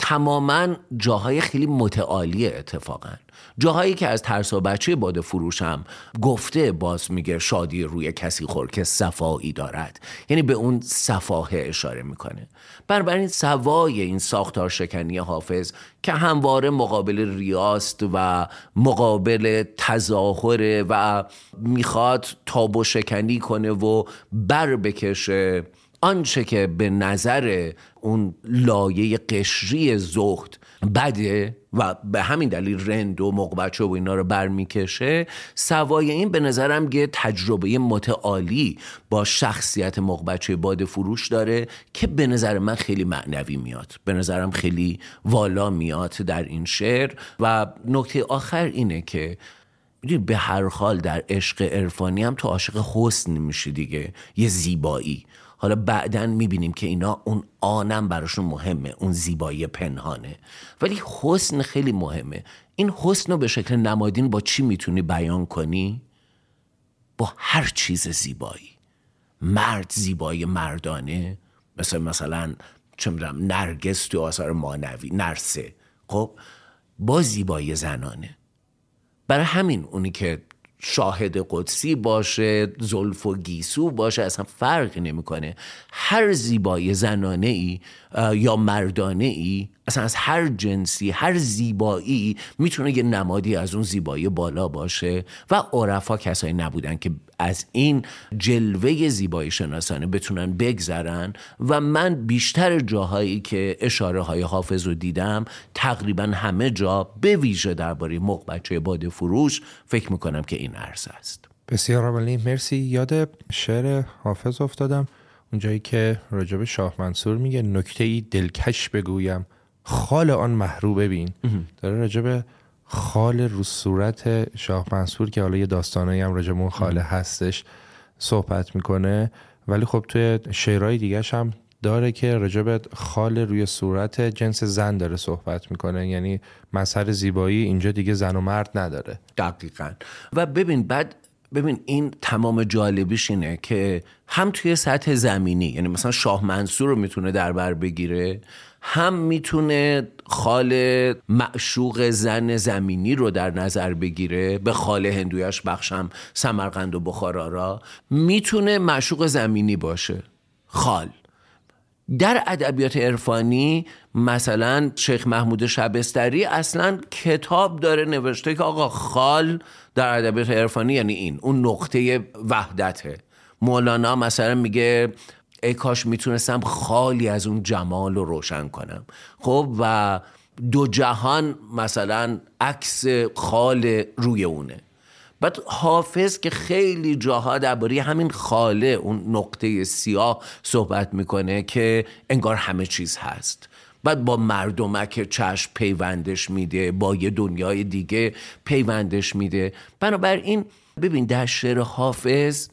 تماما جاهای خیلی متعالی اتفاقا. جاهایی که از ترس و بچه باد فروشم گفته باز میگه شادی روی کسی خور که صفایی دارد. یعنی به اون صفاه اشاره می‌کنه. بنابراین سوای این ساختار شکنی حافظ که همواره مقابل ریاست و مقابل تظاهره و می‌خواد تاب و شکنی کنه و بر بکشه آنچه که به نظر اون لایه قشری زهد بده و به همین دلیل رند و مقبچه و اینا رو برمیکشه سوای این به نظرم یه تجربه متعالی با شخصیت مقبچه باد فروش داره که به نظر من خیلی معنوی میاد. به نظرم خیلی والا میاد در این شعر و نکته آخر اینه که به هر حال در عشق عرفانی هم تو عاشق حسن میشی دیگه یه زیبایی. حالا بعدا می‌بینیم که اینا اون آنم براشون مهمه اون زیبایی پنهانه. ولی حسن خیلی مهمه. این حسن رو به شکل نمادین با چی می‌تونی بیان کنی؟ با هر چیز زیبایی. مرد زیبایی مردانه مثل مثلا چه می‌دونم نرگس تو آثار مانوی نرسه. خب با زیبایی زنانه. برای همین اونی که شاهد قدسی باشه زلف و گیسو باشه اصلا فرقی نمی‌کنه. هر زیبایی زنانه ای یا مردانه ای اصلا از هر جنسی هر زیبایی می‌تونه یه نمادی از اون زیبایی بالا باشه و عرفا کسایی نبودن که از این جلوه زیبایی شناسانه بتونن بگذرن و من بیشتر جاهایی که اشاره های حافظ رو دیدم تقریبا همه جا به ویژه درباره مق بچه باد فروش فکر می‌کنم که این عرض است.
بسیار عملی مرسی. یاد شعر حافظ افتادم. اونجایی که راجب شاه منصور میگه نکته ای دلکش بگویم. خال آن محرو ببین. داره راجب خال رو صورت شاه منصور که حالا یه داستانایی هم راجب اون خاله هستش صحبت می‌کنه. ولی خب توی شعرهای دیگه هم داره که راجب خال روی صورت جنس زن داره صحبت می‌کنه. یعنی مظهر زیبایی اینجا دیگه زن و مرد نداره.
دقیقا. و ببین بعد ببین این تمام جالبیش اینه که هم توی سطح زمینی یعنی مثلا شاه منصور رو می‌تونه در بر بگیره هم می‌تونه خال معشوق زن زمینی رو در نظر بگیره به خال هندویش بخشم سمرقند و بخارا را می‌تونه معشوق زمینی باشه. خال. در ادبیات عرفانی مثلا شیخ محمود شبستری اصلا کتاب داره نوشته که آقا خال در ادبیات عرفانی یعنی این اون نقطه وحدته. مولانا مثلا میگه ای کاش می‌تونستم خالی از اون جمال رو روشن کنم. خب و دو جهان مثلا عکس خال روی اونه. بعد حافظ که خیلی جاها درباره همین خاله اون نقطه سیاه صحبت می‌کنه که انگار همه چیز هست. بعد با مردمک چشم پیوندش میده با یه دنیای دیگه پیوندش میده. بنابراین ببین در شعر حافظ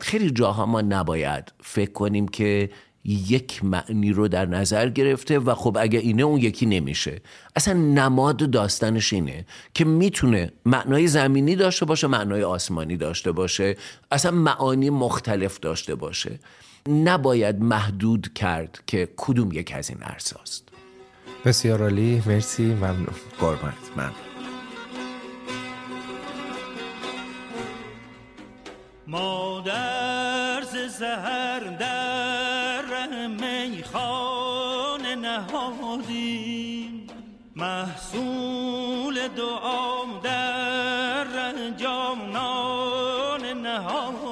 خیلی جاها ما نباید فکر کنیم که یک معنی رو در نظر گرفته و خب اگه اینه اون یکی نمیشه. اصلا نماد داستانش اینه که می‌تونه معنای زمینی داشته باشه معنای آسمانی داشته باشه. اصلا معانی مختلف داشته باشه. نباید محدود کرد که کدوم یک از این ارزاست
بسیار عالی. مرسی. ممنون.
قربانت. من
مادر زهر در میخانه نهادیم. محصول دعا در جانان نهادیم.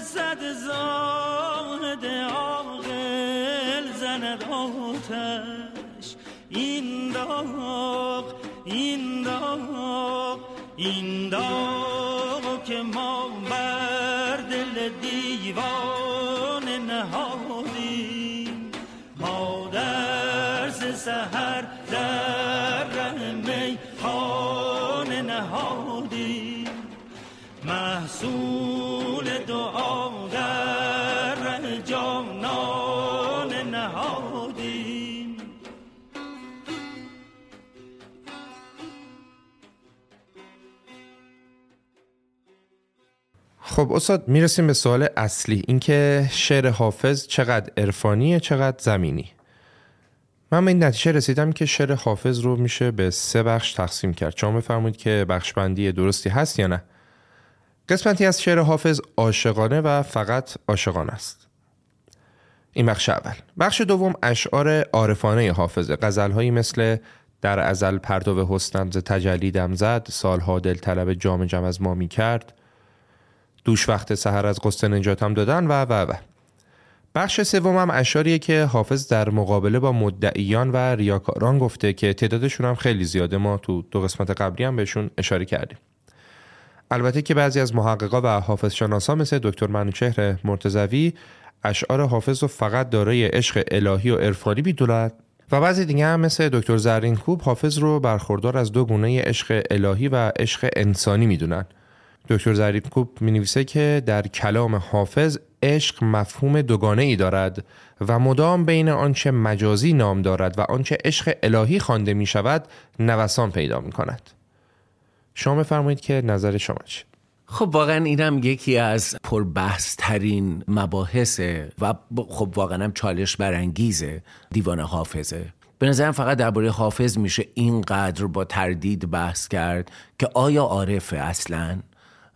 صد زاهد عاقل زند آتش. این داغ این داغ این داغ که ما بر دل دیوان نهادیم. ما در سهر در ره میخانه نهادیم. محصول
خب استاد می‌رسیم به سوال اصلی. اینکه شعر حافظ چقدر عرفانیه چقدر زمینی؟ من به این نتیجه رسیدم که شعر حافظ رو میشه به سه بخش تقسیم کرد. شما بفرمایید که بخش بندی درستی هست یا نه. قسمتی از شعر حافظ عاشقانه و فقط عاشقانه است. این بخش اول. بخش دوم اشعار عارفانه حافظه. غزلهایی مثل در ازل پرتو حسنم ز تجلی دم زد سالها دل طلب جام جم از ما می کرد دوش وقت سحر از قصه نجاتم دادن و و و. بخش سومم اشعاریه که حافظ در مقابله با مدعیان و ریاکاران گفته که تعدادشون هم خیلی زیاده. ما تو دو قسمت قبلی هم بهشون اشاره کردیم. البته که بعضی از محققا و حافظ شناسا مثل دکتر منوچهر مرتضوی اشعار حافظ رو فقط دارای عشق الهی و عرفانی می‌دونند و بعضی دیگه هم مثل دکتر زرین کوب حافظ رو برخوردار از دو گونه عشق الهی و عشق انسانی می‌دونن. دکتر زرین کوب می نویسه که در کلام حافظ عشق مفهوم دوگانه ای دارد و مدام بین آنچه مجازی نام دارد و آنچه عشق الهی خوانده می شود نوسان پیدا می کند شما بفرمایید که نظر شما چیه؟
خب واقعا اینم یکی از پربحث ترین مباحثه و خب واقعا هم چالش برانگیزه دیوان حافظه. به نظرم فقط درباره حافظ میشه اینقدر با تردید بحث کرد که آیا عارفه اصلا؟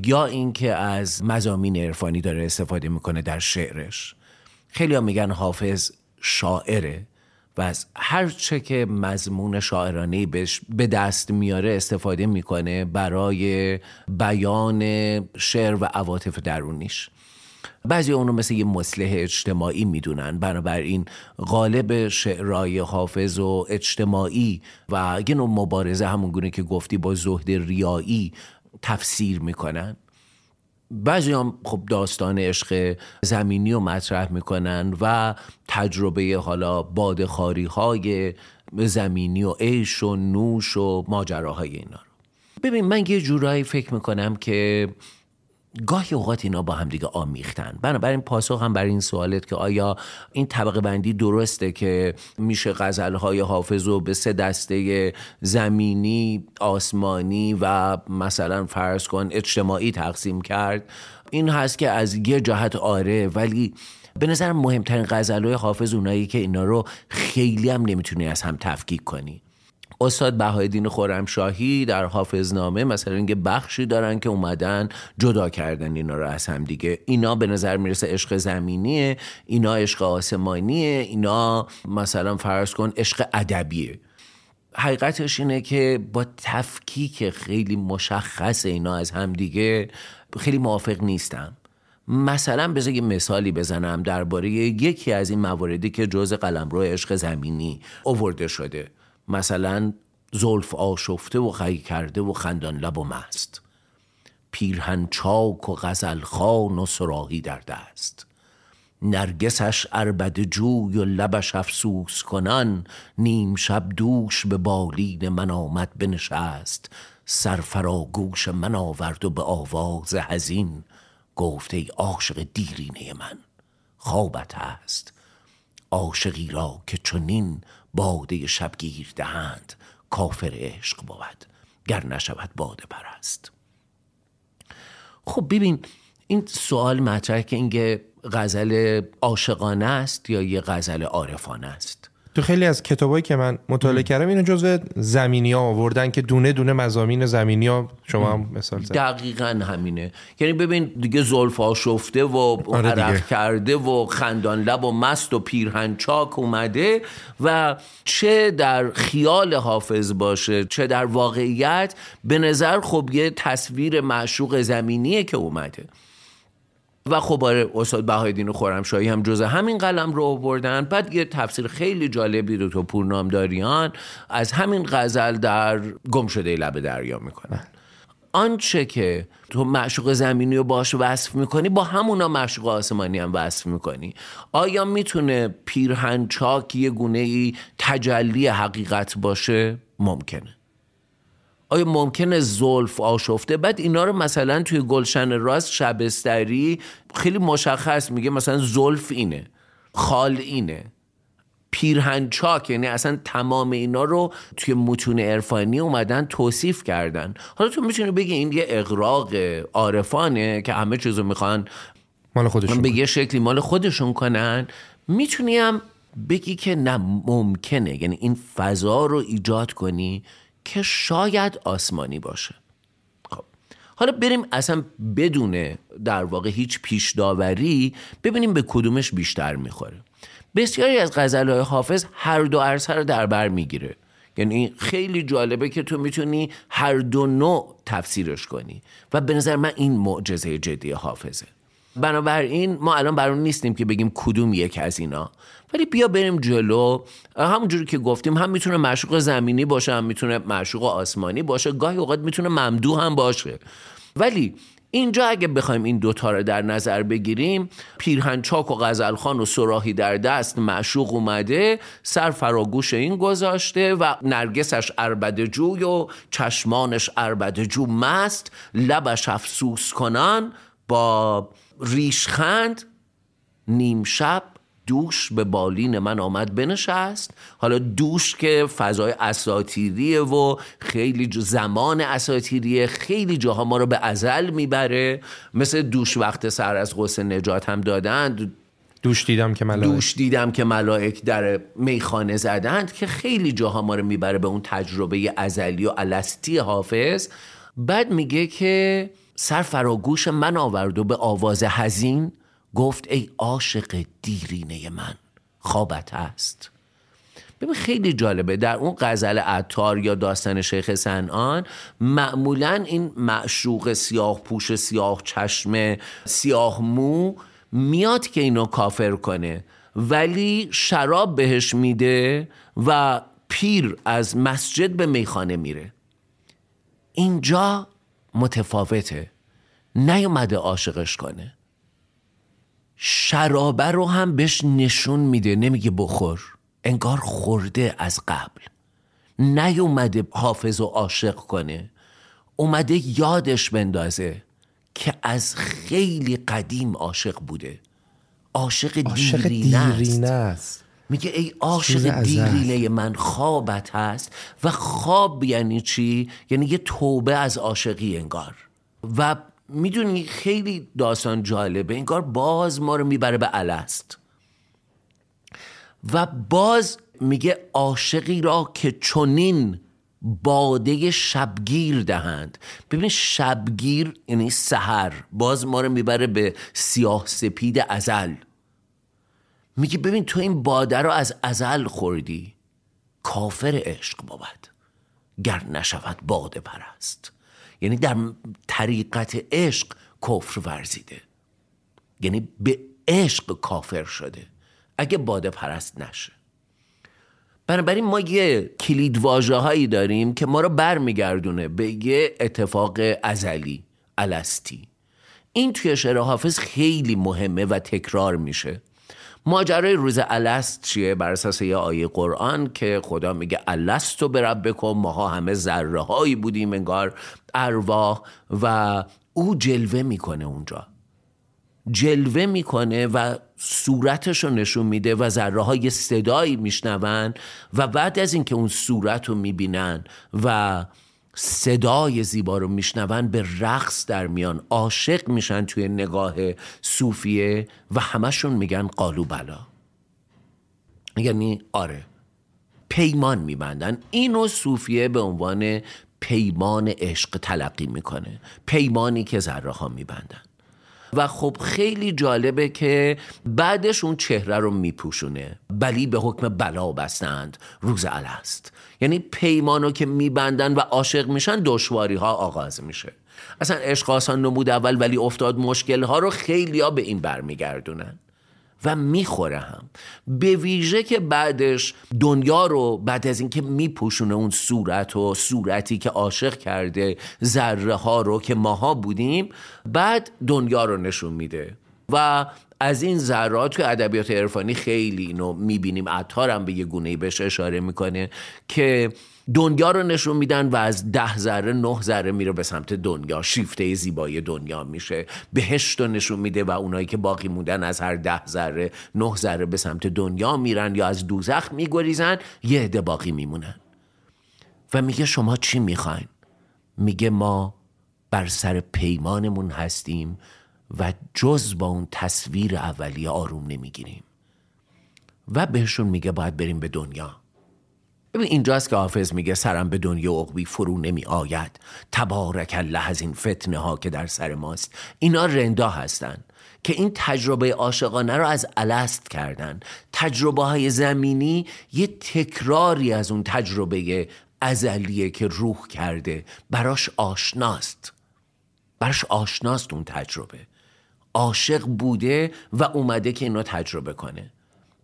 یا اینکه از مزامین عرفانی داره استفاده می‌کنه در شعرش. خیلی ها میگن حافظ شاعره و از هر چه که مضمون شاعرانه بهش به دست میاره استفاده می‌کنه برای بیان شعر و عواطف درونیش. بعضی اونو مثل یه مسلح اجتماعی می‌دونن. بنابراین غالب شعرهای حافظ و اجتماعی و یه نوع مبارزه همون گونه که گفتی با زهد ریایی تفسیر می‌کنن. بعضی هم خب داستان عشق زمینی رو مطرح می‌کنن و تجربه حالا بادخاری های زمینی و عیش و نوش و ماجراهای اینا رو. ببین من یه جورایی فکر می‌کنم که گاهی اوقات اینا با هم دیگه آمیختن. بنابراین پاسخ هم برای این سوالت که آیا این طبقه بندی درسته که میشه غزلهای حافظ رو به سه دسته زمینی آسمانی و مثلا فرض کن اجتماعی تقسیم کرد؟ این هست که از یه جهت آره ولی به نظر مهمترین غزلهای حافظ اونایی که اینا رو خیلی هم نمی‌تونی از هم تفکیک کنی. استاد بهایدین خورمشاهی در حافظنامه مثلا اینکه بخشی دارن که اومدن جدا کردن اینا رو از هم دیگه. اینا به نظر می‌رسه عشق زمینیه اینا عشق آسمانیه اینا مثلا فرض کن عشق ادبیه. حقیقتش اینه که با تفکیک خیلی مشخص اینا از هم دیگه خیلی موافق نیستم. مثلا بذار یه مثالی بزنم درباره یکی از این مواردی که جز قلمرو عشق زمینی اوورده شده. مثلا زلف آشفته و خی کرده و خندان لب و مست. پیرهن چاک و غزل خان و سراحی در دست. نرگسش اربد جوی و لبش افسوس کنان نیم شب دوش به بالین من آمد بنشست. سرفراگوش من آورد و به آواز هزین گفت ای عاشق دیرینه من خوابت هست. عاشقی را که چنین باده شبگیر دهند کافر عشق بود گر نشود باده پرست. خب ببین این سوال مطرح که اینکه غزل عاشقانه است یا یه غزل عارفانه است؟
تو خیلی از کتابایی که من مطالعه کردم اینو جزو زمینی ها آوردن که دونه دونه مزامین زمینی ها شما هم مثال زد.
دقیقا همینه. یعنی ببین دیگه زلف آشفته و
آره
عرق. کرده و خندان لب و مست و پیرهن چاک اومده و چه در خیال حافظ باشه چه در واقعیت به نظر خب یه تصویر معشوق زمینیه که اومده. و خب آره استاد بهایدین خورمشاهی هم جز همین قلم رو آوردن. بعد یه تفسیر خیلی جالبی رو تو پورنامداریان از همین غزل در گم شده لب دریا می‌کنن. آنچه که تو معشوق زمینی رو باش وصف می‌کنی با همونا معشوق آسمانی هم وصف می‌کنی. آیا می‌تونه پیرهن چاک یه گونه ای تجلی حقیقت باشه؟ ممکنه. آیا ممکنه زلف آشفته؟ بعد اینا رو مثلا توی گلشن راست شبستری خیلی مشخص میگه مثلا زلف اینه خال اینه پیرهن چاک یعنی اصلا تمام اینا رو توی متون عرفانی اومدن توصیف کردن. حالا تو می‌تونی بگی این یه اقراق عارفانه که همه چیزو می‌خوان
مال خودشون
به یه شکلی مال خودشون کنن. می‌تونی هم بگی که نه ممکنه. یعنی این فضا رو ایجاد کنی که شاید آسمانی باشه. خب. حالا بریم اصلا بدون در واقع هیچ پیش داوری ببینیم به کدومش بیشتر می‌خوره. بسیاری از غزلهای حافظ هر دو عرصه رو در بر می‌گیره. یعنی خیلی جالبه که تو می‌تونی هر دو نوع تفسیرش کنی و به نظر من این معجزه جدی حافظه. بنابراین ما الان برون نیستیم که بگیم کدوم یک از اینا. ولی بیا بریم جلو. همونجوری که گفتیم هم می‌تونه معشوق زمینی باشه هم می‌تونه معشوق آسمانی باشه. گاهی اوقات می‌تونه ممدو هم باشه. ولی اینجا اگه بخوایم این دوتا رو در نظر بگیریم پیرهن چاک و غزلخان و سراحی در دست معشوق اومده سر فراگوش این گذاشته و نرگسش اربد جوی و چشمانش اربد جو مست لبش افسوس کنان با ریشخند نیم شب دوش به بالین من آمد بنشست. حالا دوش که فضای اساتیریه و خیلی زمان اساتیریه خیلی جاها ما رو به ازل می‌بره. مثل دوش وقت سر از غصه نجات هم دادن.
دوش دیدم که ملائک.
دوش دیدم که ملائک در میخانه زدند که خیلی جاها ما رو می‌بره به اون تجربه ازلی و الستی حافظ. بعد میگه که سر فراگوش من آورد و به آواز حزین گفت ای عاشق دیرینه من خوابت هست. ببین خیلی جالبه در اون غزل عطار یا داستان شیخ سنان معمولا این معشوق سیاه پوش سیاه چشم سیاه مو میاد که اینو کافر کنه ولی شراب بهش میده و پیر از مسجد به میخانه میره. اینجا متفاوته نیومده عاشقش کنه. شرابه رو هم بهش نشون میده نمیگه بخور. انگار خورده از قبل. نیومده حافظ و عاشق کنه. اومده یادش بندازه که از خیلی قدیم عاشق بوده. عاشق دیرینه
دیرینه
است. میگه ای عاشق. دیرینه من خوابت هست. و خواب یعنی چی؟ یعنی یه توبه از عاشقی انگار. و می‌دونی خیلی داستان جالبه. انگار باز ما رو می‌بره به الست. و باز میگه عاشقی را که چنین باده شبگیر دهند. ببین شبگیر یعنی سحر. باز ما رو می‌بره به سیاه سپید ازل. میگه ببین تو این باده رو از ازل خوردی. کافر عشق بود. گر نشود باده پرست. یعنی در طریقت عشق کفر ورزیده. یعنی به عشق کافر شده. اگه باده پرست نشه. بنابراین ما یه کلید هایی داریم که ما رو برمیگردونه به یه اتفاق ازلی الستی این توی شعر حافظ خیلی مهمه و تکرار میشه. ماجرای روز الست چیه بر اساس یه آیه قرآن که خدا میگه الست و برب بکن ماها همه ذره هایی بودیم انگار ارواح و او جلوه می‌کنه اونجا. جلوه می‌کنه و صورتش رو نشون میده و ذره های صدایی میشنون و بعد از اینکه اون صورت رو می‌بینن و صدای زیبا رو میشنون به رقص در میان. عاشق میشن توی نگاه صوفیه و همشون میگن قالو بلا. یعنی آره پیمان میبندن. اینو صوفیه به عنوان پیمان عشق تلقی می‌کنه. پیمانی که ذره ها میبندن. و خب خیلی جالبه که بعدش اون چهره رو میپوشونه. بلی به حکم بلا بستند. روز الست. یعنی پیمانو که میبندن و عاشق میشن دشواری ها آغاز میشه. اصلا عشق آسان نمود اول ولی افتاد مشکل ها رو خیلی ها به این برمیگردونن و می‌خوره هم. به ویژه که بعدش دنیا رو بعد از اینکه میپوشونه اون صورت و صورتی که عاشق کرده ذره ها رو که ماها بودیم بعد دنیا رو نشون میده. و از این ذرات توی ادبیات عرفانی خیلی اینو می‌بینیم عطار هم به یه گونه بهش اشاره می‌کنه که دنیا رو نشون میدن و از ده ذره نه ذره میره به سمت دنیا. شیفته زیبایی دنیا میشه. بهشت رو نشون میده و اونایی که باقی موندن از هر ده ذره نه ذره به سمت دنیا میرن یا از دوزخ میگریزن یه عده باقی میمونن. و میگه شما چی می‌خواین؟ میگه ما بر سر پیمانمون هستیم. و جز با اون تصویر اولیه آروم نمی‌گیریم. و بهشون میگه باید بریم به دنیا. ببین اینجاست که حافظ میگه سرم به دنیا عقبی فرو نمی آید تبارک الله از این فتنه ها که در سر ماست. اینا رندا هستن که این تجربه عاشقانه رو از الست کردن. تجربه های زمینی یه تکراری از اون تجربه ازلیه که روح کرده. براش آشناست. براش آشناست اون تجربه. عاشق بوده و اومده که اینو تجربه کنه.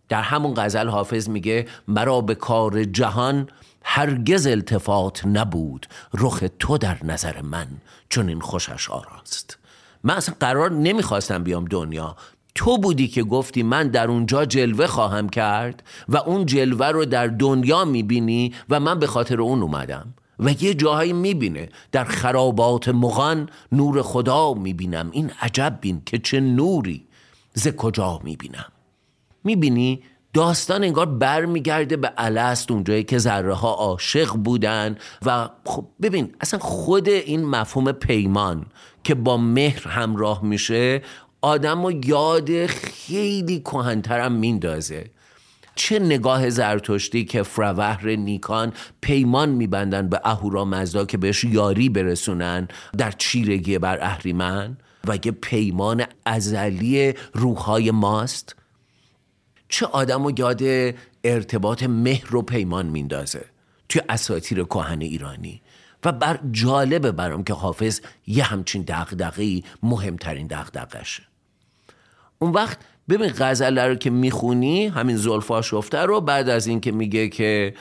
در همون غزل حافظ میگه مرا به کار جهان هرگز التفات نبود رخ تو در نظر من چون این خوشش آراست. من اصلا قرار نمی‌خواستم بیام دنیا. تو بودی که گفتی من در اونجا جلوه خواهم کرد و اون جلوه رو در دنیا می‌بینی و من به خاطر اون اومدم. و یه جاهایی می‌بینه. در خرابات مغان نور خدا می‌بینم. این عجب بین که چه نوری ز کجا می‌بینم. می‌بینی؟ داستان انگار برمیگرده به الست اونجایی که ذره ها عاشق بودن و خب ببین اصلا خود این مفهوم پیمان که با مهر همراه میشه آدم رو یاد خیلی کهنترم میندازه. چه نگاه زرتشتی که فروهر نیکان پیمان میبندن به اهورا مزدا که بهش یاری برسونن در چیرگی بر اهریمن و یه پیمان ازلی روحهای ماست؟ چه آدم و یاد ارتباط مهر و پیمان میندازه توی اساتیر کهن ایرانی و بر جالبه برام که حافظ یه همچین دغدغه‌ای مهمترین دغدغشه اون وقت ببین غزل رو که می‌خونی همین زلفا شفته رو بعد از اینکه میگه که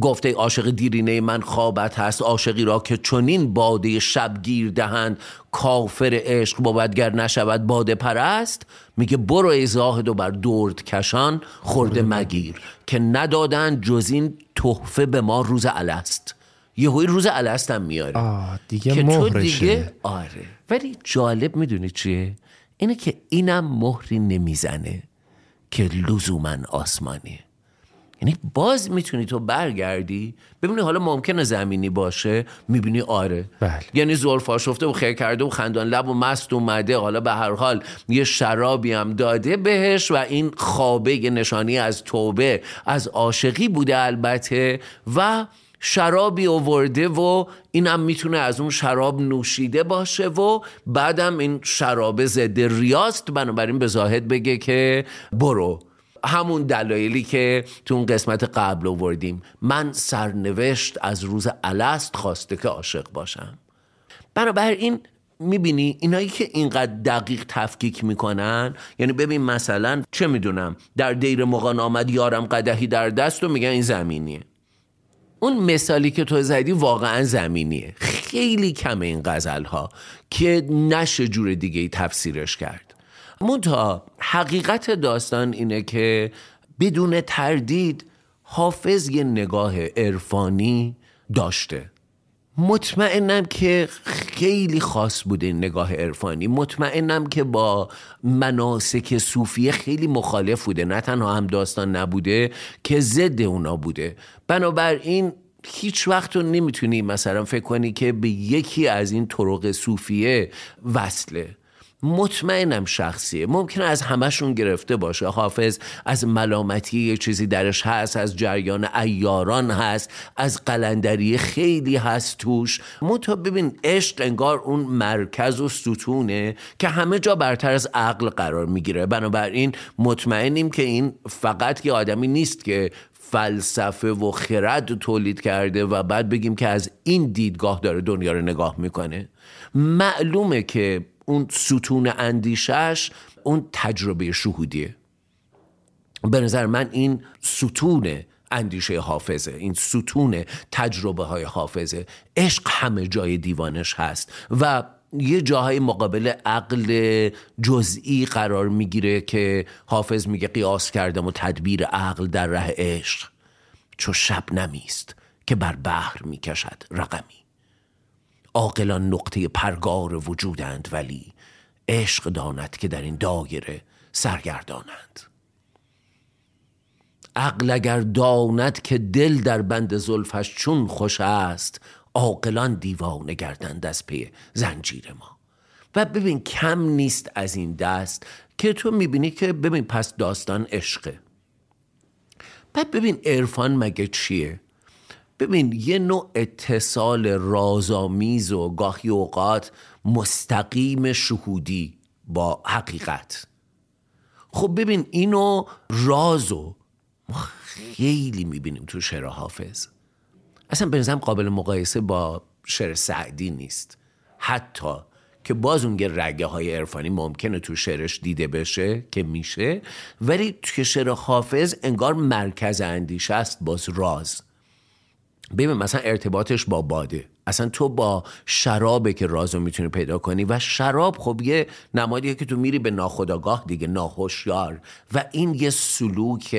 گفته عاشق دیرینه من خوابت هست عاشقی را که چنین باده شب گیر دهند کافر عشق بابدگر نشود باده پرست. میگه برو ای زاهد و بر درد کشان خورده مگیر که ندادن جز این تحفه به ما روز الست یهوی روز الست هم میاره
آه دیگه
که تو. دیگه آره. ولی جالب می‌دونی چیه؟ اینه که اینم مهری نمی‌زنه که لزوما آسمانیه یعنی باز می‌تونی تو برگردی ببینی حالا ممکنه زمینی باشه می‌بینی آره
بله.
یعنی زلفا شفته و خیر کرده و خندان لب و مست اومده حالا به هر حال یه شرابی هم داده بهش و این خوابه یه نشانی از توبه از عاشقی بوده البته و شرابی آورده و اینم می‌تونه از اون شراب نوشیده باشه و بعدم این شراب ضد ریاست بنابراین به زاهد بگه که برو. همون دلایلی که تو اون قسمت قبل آوردیم. من سرنوشت از روز الست خواسته که عاشق باشم. بنابراین می‌بینی اینایی که اینقدر دقیق تفکیک می‌کنن یعنی ببین مثلا چه می‌دونم در دیر مغان آمد یارم قدهی در دست و میگن این زمینیه. اون مثالی که تو زدی واقعا زمینیه. خیلی کم این غزل ها که نشه جور دیگه ای تفسیرش کرد. منتها حقیقت داستان اینه که بدون تردید حافظ یه نگاه عرفانی داشته. مطمئنم که خیلی خاص بوده نگاه عرفانی. مطمئنم که با مناسک صوفیه خیلی مخالف بوده. نه تنها هم داستان نبوده که ضد اونا بوده. بنابراین هیچ وقت تو نمی‌تونی مثلا فکر کنی که به یکی از این طرق صوفیه وصله. مطمئنم شخصیه. ممکنه از همشون گرفته باشه. حافظ از ملامتی یه چیزی درش هست از جریان ایاران هست از قلندری خیلی هست توش. منتها ببین عشق انگار اون مرکز و ستونه که همه جا برتر از عقل قرار می‌گیره. بنابراین مطمئنیم که این فقط یه آدمی نیست که فلسفه و خرد تولید کرده و بعد بگیم که از این دیدگاه داره دنیا رو نگاه می‌کنه. معلومه که اون ستون اندیشش اون تجربه شهودیه. به نظر من این ستون اندیشه حافظه این ستون تجربه های حافظه عشق همه جای دیوانش هست و یه جاهای مقابل عقل جزئی قرار می‌گیره که حافظ میگه قیاس کردم و تدبیر عقل در ره عشق. چو شب نمیست که بر بحر می‌کشد رقمی. عاقلان نقطه پرگار وجودند ولی عشق داند که در این دایره سرگردانند. عقل اگر داند که دل در بند زلفش چون خوش است عاقلان دیوانه گردند از پی زنجیر ما. و ببین کم نیست از این دست که تو می‌بینی که ببین پس داستان عشقه. بعد ببین عرفان مگه چیه؟ ببین یه نوع اتصال رازآمیز و گاهی اوقات مستقیم شهودی با حقیقت. خب ببین اینو رازو ما خیلی می‌بینیم تو شعر حافظ. اصلا به قابل مقایسه با شعر سعدی نیست. حتی که باز اون رگه های عرفانی ممکنه تو شعرش دیده بشه که میشه ولی تو شعر حافظ انگار مرکز اندیشه است باز راز. ببین مثلا ارتباطش با باده. اصلا تو با شرابه که رازو می‌تونی پیدا کنی و شراب خب یه نمادیه که تو میری به ناخداگاه دیگه ناهوشیار. و این یه سلوک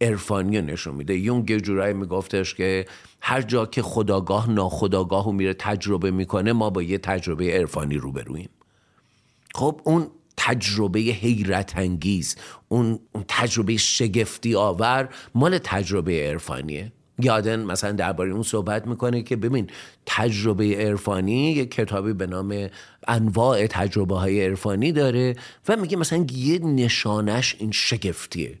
عرفانی نشون میده. یونگ یه جورایی میگفتش که هر جا که خداگاه ناخداگاه رو میره تجربه می‌کنه ما با یه تجربه عرفانی روبرویم خب اون تجربه حیرت انگیز اون تجربه شگفتی آور مال تجربه عرفانیه. یادن مثلا درباره اون صحبت می‌کنه که ببین تجربه عرفانی یک کتابی به نام انواع تجربه های عرفانی داره و میگه مثلا یه نشانش این شگفتیه.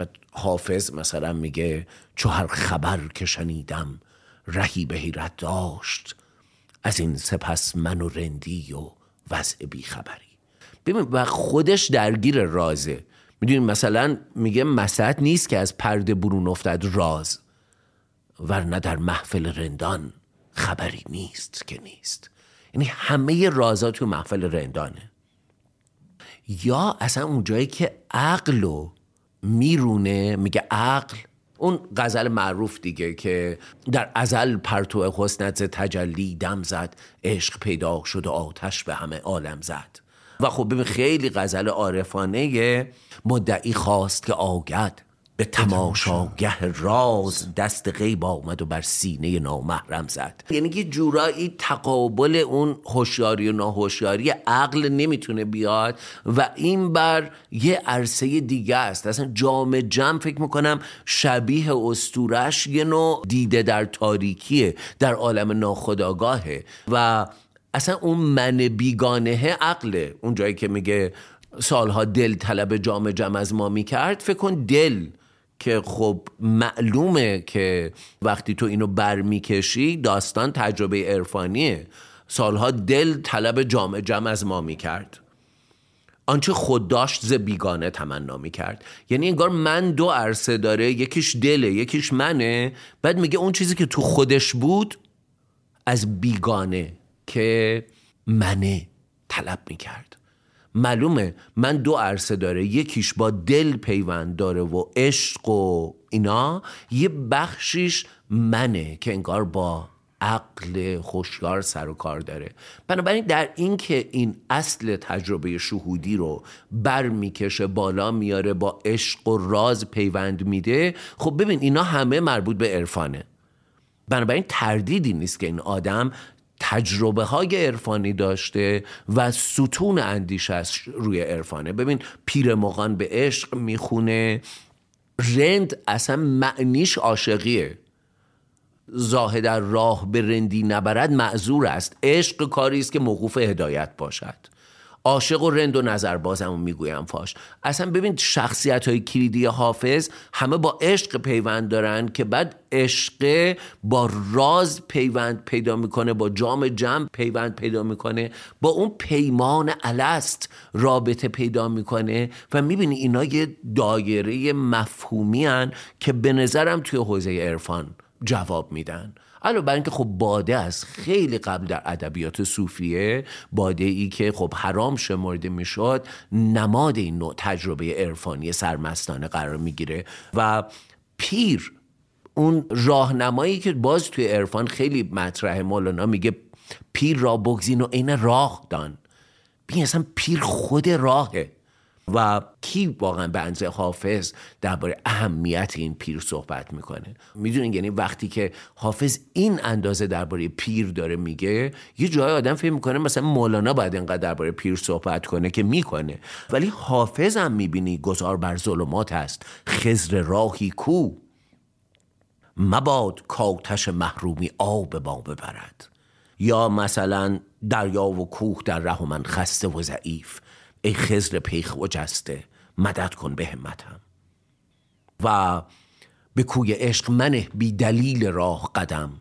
و حافظ مثلا میگه چو هر خبر که شنیدم رهی به حیرت داشت از این سپس من و رندی و وضع بیخبری ببین و خودش درگیر رازه. می‌دونیم مثلا میگه مسد نیست که از پرده برون افتد راز. ورنه در محفل رندان خبری نیست که نیست. یعنی همه رازا تو محفل رندانه. یا اصلا اون جایی که عقل رو میرونه میگه عقل اون غزل معروف دیگه که در ازل پرتو حسنت تجلی دم زد عشق پیدا شد و آتش به همه عالم زد. و خب ببین خیلی غزل عارفانه مدعی خواست که آگد. به تماشاگه راز دست غیب آمد و بر سینه نامحرم زد. یعنی یه جورایی تقابل اون هوشیاری و ناهوشیاری عقل نمی‌تونه بیاد و این بر یه عرصه دیگه است. اصلا جام جم فکر می‌کنم شبیه استورش یه نوع دیده در تاریکیه در عالم ناخداگاهه و اصلا اون من بیگانه عقله. اون جایی که میگه سالها دل طلب جام جم از ما می‌کرد فکر کن دل که خب معلومه که وقتی تو اینو برمیکشی داستان تجربه عرفانیه. سالها دل طلب جام جم از ما می‌کرد. آنچه خود داشت ز بیگانه تمنا می‌کرد. یعنی انگار من دو عرصه داره یکیش دله یکیش منه. بعد میگه اون چیزی که تو خودش بود از بیگانه که منه طلب می‌کرد. معلومه من دو عرصه داره. یکیش با دل پیوند داره و عشق و اینا یه بخشیش منه که انگار با عقل خوشگار سر و کار داره. بنابراین در این که این اصل تجربه شهودی رو بر می‌کشه بالا میاره با عشق و راز پیوند میده خب ببین اینا همه مربوط به عرفانه. بنابراین تردیدی نیست که این آدم تجربه های عرفانی داشته و ستون اندیشش روی عرفانه. ببین پیر مغان به عشق می‌خونه. رند اصلا معنیش عاشقیه. زاهد در راه به رندی نبرد معذور است. عشق کاری است که موقوف هدایت باشد. عاشق و رند و نظر بازم می‌گویم فاش. اصلا ببین شخصیت های کلیدی حافظ همه با عشق پیوند دارن که بعد عشق با راز پیوند پیدا می‌کنه با جام جمع پیوند پیدا می‌کنه با اون پیمان الست رابطه پیدا می‌کنه و می‌بینی اینا یه دایره مفهومی هن که به نظرم توی حوزه عرفان جواب میدن. علاوه بر اینکه خب باده است خیلی قبل در ادبیات صوفیه باده ای که خب حرام شمرده می‌شد نماد این نوع تجربه عرفانی سرمستانه قرار می‌گیره و پیر اون راهنمایی که باز توی عرفان خیلی مطرح مولانا میگه پیر را بگزین و عین راه دان. ببین اصلا پیر خود راهه. و کی واقعا به انزه حافظ درباره اهمیت این پیر صحبت می‌کنه؟ می‌دونین؟ یعنی وقتی که حافظ این اندازه درباره پیر داره میگه یه جای آدم فکر می‌کنه مثلا مولانا باید اینقدر درباره پیر صحبت کنه که می‌کنه. ولی حافظ هم می‌بینی گذار بر ظلمات است خزر راهی کو. مباد کاتش محرومی آب با ببرد. یا مثلا دریا و کوه در ره خسته و ضعیف. ای خزر پیخ و جسته مدد کن به همتم. و به کوی عشق منه بی دلیل راه قدم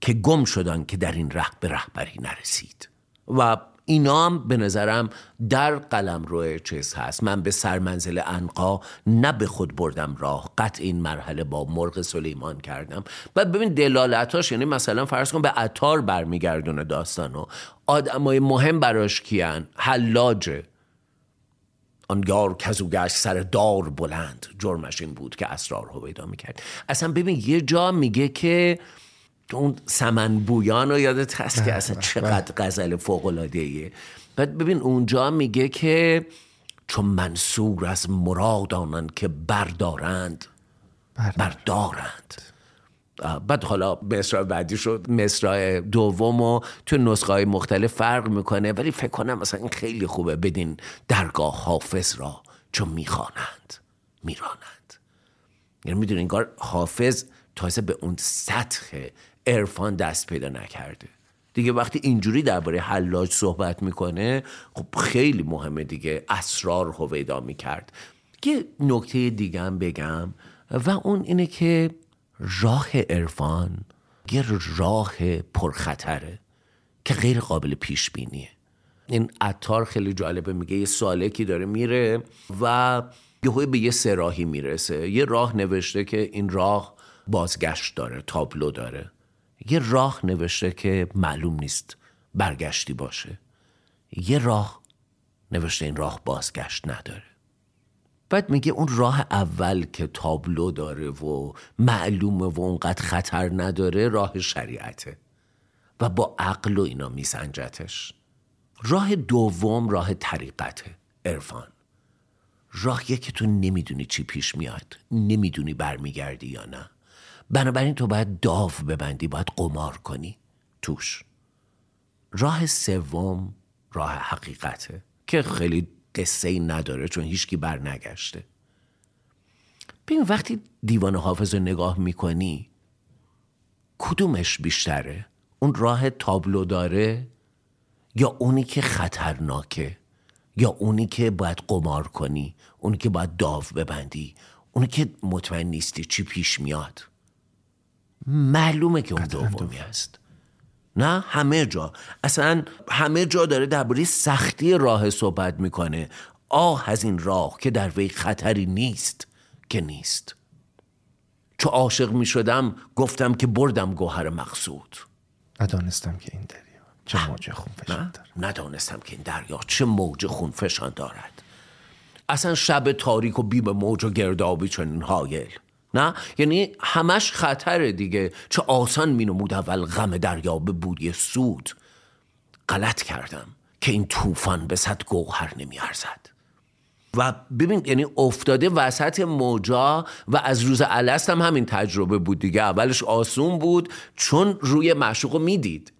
که گم شدن که در این ره به رهبری نرسید. و اینا هم به نظرم در قلم روی چیز هست. من به سرمنزل انقا نه به خود بردم راه. قطع این مرحله با مرغ سلیمان کردم. بعد ببین دلالتاش یعنی مثلا فرض کن به عطار برمیگردونه داستانو. آدمای مهم براش کیان؟ حلاجه. آن یار کزو گشت سر دار بلند. جرمش این بود که اسرار رو پیدا می‌کرد. اصلا ببین یه جا میگه که اون سمن بویان رو یادت هست که اصلا چقدر غزل فوق العاده بعد ببین اونجا میگه که چون منصور از مراد آنن که بردارند. بردارند. بعد حالا مصرع بعدی شد مصرع دوم و تو نسخه های مختلف فرق می‌کنه. ولی فکر کنم مثلا این خیلی خوبه بدین درگاه حافظ را چون می‌خوانند میرانند. یعنی می‌دونی انگار حافظ تازه به اون سطح عرفان دست پیدا نکرده. دیگه وقتی اینجوری درباره حلاج صحبت می‌کنه خب خیلی مهمه دیگه اسرار هویدا می‌کرد. یه نکته دیگه هم بگم و اون اینه که راه عرفان یه راه پرخطره که غیر قابل پیش بینیه. این عطار خیلی جالبه میگه یه سالکی داره میره و یهو به یه سراحی می‌رسه. یه راه نوشته که این راه بازگشت داره تابلو داره. یه راه نوشته که معلوم نیست برگشتی باشه. یه راه نوشته این راه بازگشت نداره. بعد میگه اون راه اول که تابلو داره و معلومه و اونقدر خطر نداره راه شریعته. و با عقل و اینا میسنجتش. راه دوم راه طریقته عرفان. راهیه که تو نمی‌دونی چی پیش میاد نمی‌دونی برمیگردی یا نه. بنابراین تو باید داو ببندی باید قمار کنی. توش. راه سوم راه حقیقته که خیلی قصه ای نداره چون هیچکی بر نگشته. ببین وقتی دیوان حافظ رو نگاه می‌کنی کدومش بیشتره؟ اون راه تابلو داره یا اونی که خطرناکه؟ یا اونی که باید قمار کنی اونی که باید داو ببندی؟ اونی که مطمئن نیستی چی پیش میاد؟ معلومه که اون دومی هست نه همه جا. اصلا همه جا داره درباره سختی راه صحبت می‌کنه. آه از این راه که در وی خطری نیست. که نیست. چو عاشق می‌شدم گفتم که بردم گوهر مقصود.
ندانستم که این دریا چه موج خونفشان
نه
داره
ندانستم که این دریا چه موج خونفشان دارد. اصلا شب تاریک و بیم موج و گردابی چنین هایل. نه؟ یعنی همش خطره دیگه. چه آسان می نمود اول غم دریا به بودی سود. غلط کردم که این طوفان به صد گوهر نمی ارزد و ببین یعنی افتاده وسط موجا و از روز الست هم همین تجربه بود دیگه. اولش آسون بود چون روی معشوق می‌دید.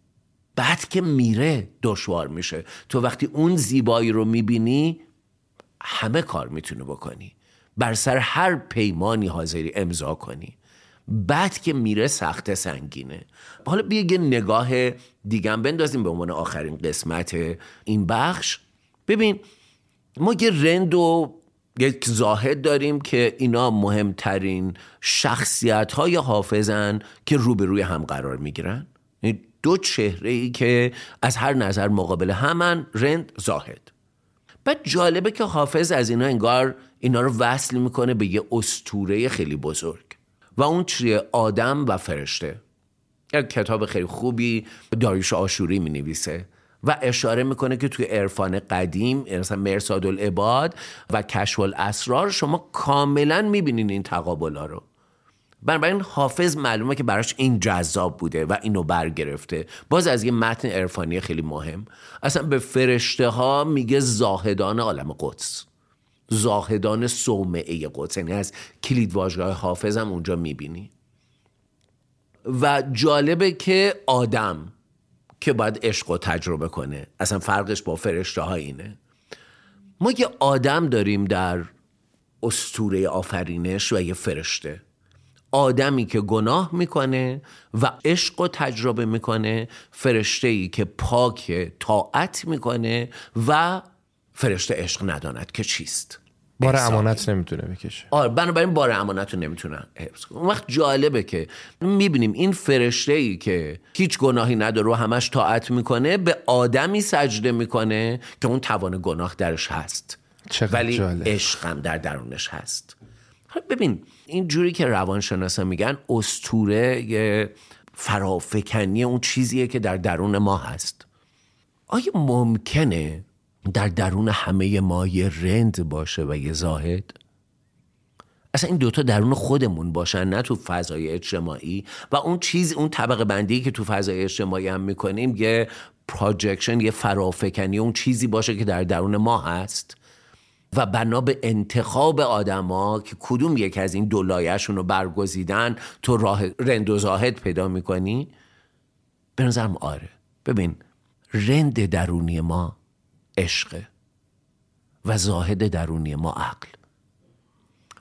بعد که میره دشوار میشه. تو وقتی اون زیبایی رو می‌بینی همه کار می‌تونه بکنی. بر سر هر پیمانی حاضری امضا کنی. بعد که میره سخت سنگینه. حالا بیا یه نگاه دیگم بندازیم به عنوان آخرین قسمت این بخش. ببین ما یه رند و یک زاهد داریم که اینا مهمترین شخصیت های حافظن که روبروی هم قرار می‌گیرن. دو چهره ای که از هر نظر مقابل همن رند زاهد. بعد جالبه که حافظ از اینا انگار اینا رو وصل می‌کنه به یه استوره خیلی بزرگ. و اون چیه؟ آدم و فرشته. یک کتاب خیلی خوبی داریوش آشوری می نویسه و اشاره می‌کنه که توی عرفان قدیم مثلا مرساد العباد و کشف الاسرار شما کاملا می‌بینین این تقابلا رو. بنابراین حافظ معلومه که براش این جذاب بوده و اینو برگرفته. باز از یه متن عرفانی خیلی مهم. اصلا به فرشته ها میگه زاهدان عالم قدس. زاهدان صومعه قدس. یعنی از کلید واژگاه حافظ هم اونجا می‌بینی. و جالبه که آدم که باید عشق رو تجربه کنه اصلا فرقش با فرشته ها اینه. ما یه آدم داریم در استوره آفرینش و یه فرشته. آدمی که گناه می‌کنه و عشق رو تجربه می‌کنه فرشته ای که پاک طاعت می‌کنه و فرشته عشق نداند که چیست؟
بار. امانت نمی‌تونه بکشه.
آره بنابراین بار امانت رو نمی‌تونن. حفظ کنن اون وقت جالبه که می‌بینیم این فرشته ای که هیچ گناهی نداره و همش طاعت می‌کنه به آدمی سجده می‌کنه که اون توان گناه درش هست. ولی
جالب.
عشق هم در درونش هست. حالا ببین این جوری که روانشناسا میگن استوره فرافکنی اون چیزیه که در درون ما هست. آیا ممکنه در درون همه ما یه رند باشه و یه زاهد؟ اصلا این دوتا درون خودمون باشن نه تو فضای اجتماعی. و اون چیز اون طبقه بندی که تو فضای اجتماعی هم می‌کنیم یه پراجکشن یه فرافکنی اون چیزی باشه که در درون ما هست. و بنا به انتخاب آدما که کدوم یک از این دو لایه‌شون رو برگزیدن تو راه رند و زاهد پیدا می‌کنی؟ به نظرم آره. ببین رند درونی ما عشقه و زاهد درونی ما عقل.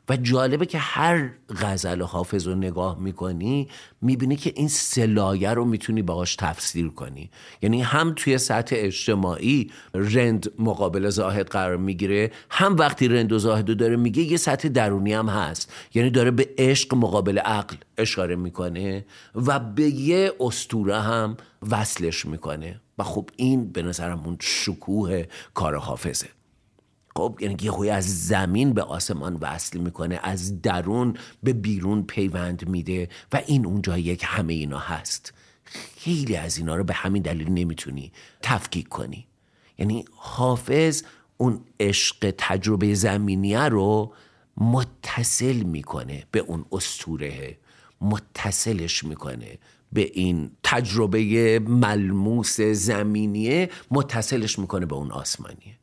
و جالبه که هر غزل حافظ رو نگاه می‌کنی می‌بینی که این سلایه رو می‌تونی باهاش تفسیر کنی. یعنی هم توی سطح اجتماعی رند مقابل زاهد قرار می‌گیره هم وقتی رند و زاهد رو داره میگه یه سطح درونی هم هست. یعنی داره به عشق مقابل عقل اشاره می‌کنه و به یه استوره هم وصلش می‌کنه. و خب این به نظرم اون شکوه کار حافظه. خب یعنی یه از زمین به آسمان وصل می‌کنه از درون به بیرون پیوند میده و این اونجا یک همه اینا هست. خیلی از اینا رو به همین دلیل نمی‌تونی تفکیک کنی. یعنی حافظ اون عشق تجربه زمینیه رو متصل می‌کنه به اون استوره متصلش می‌کنه به این تجربه ملموس زمینیه متصلش می‌کنه به اون آسمانیه.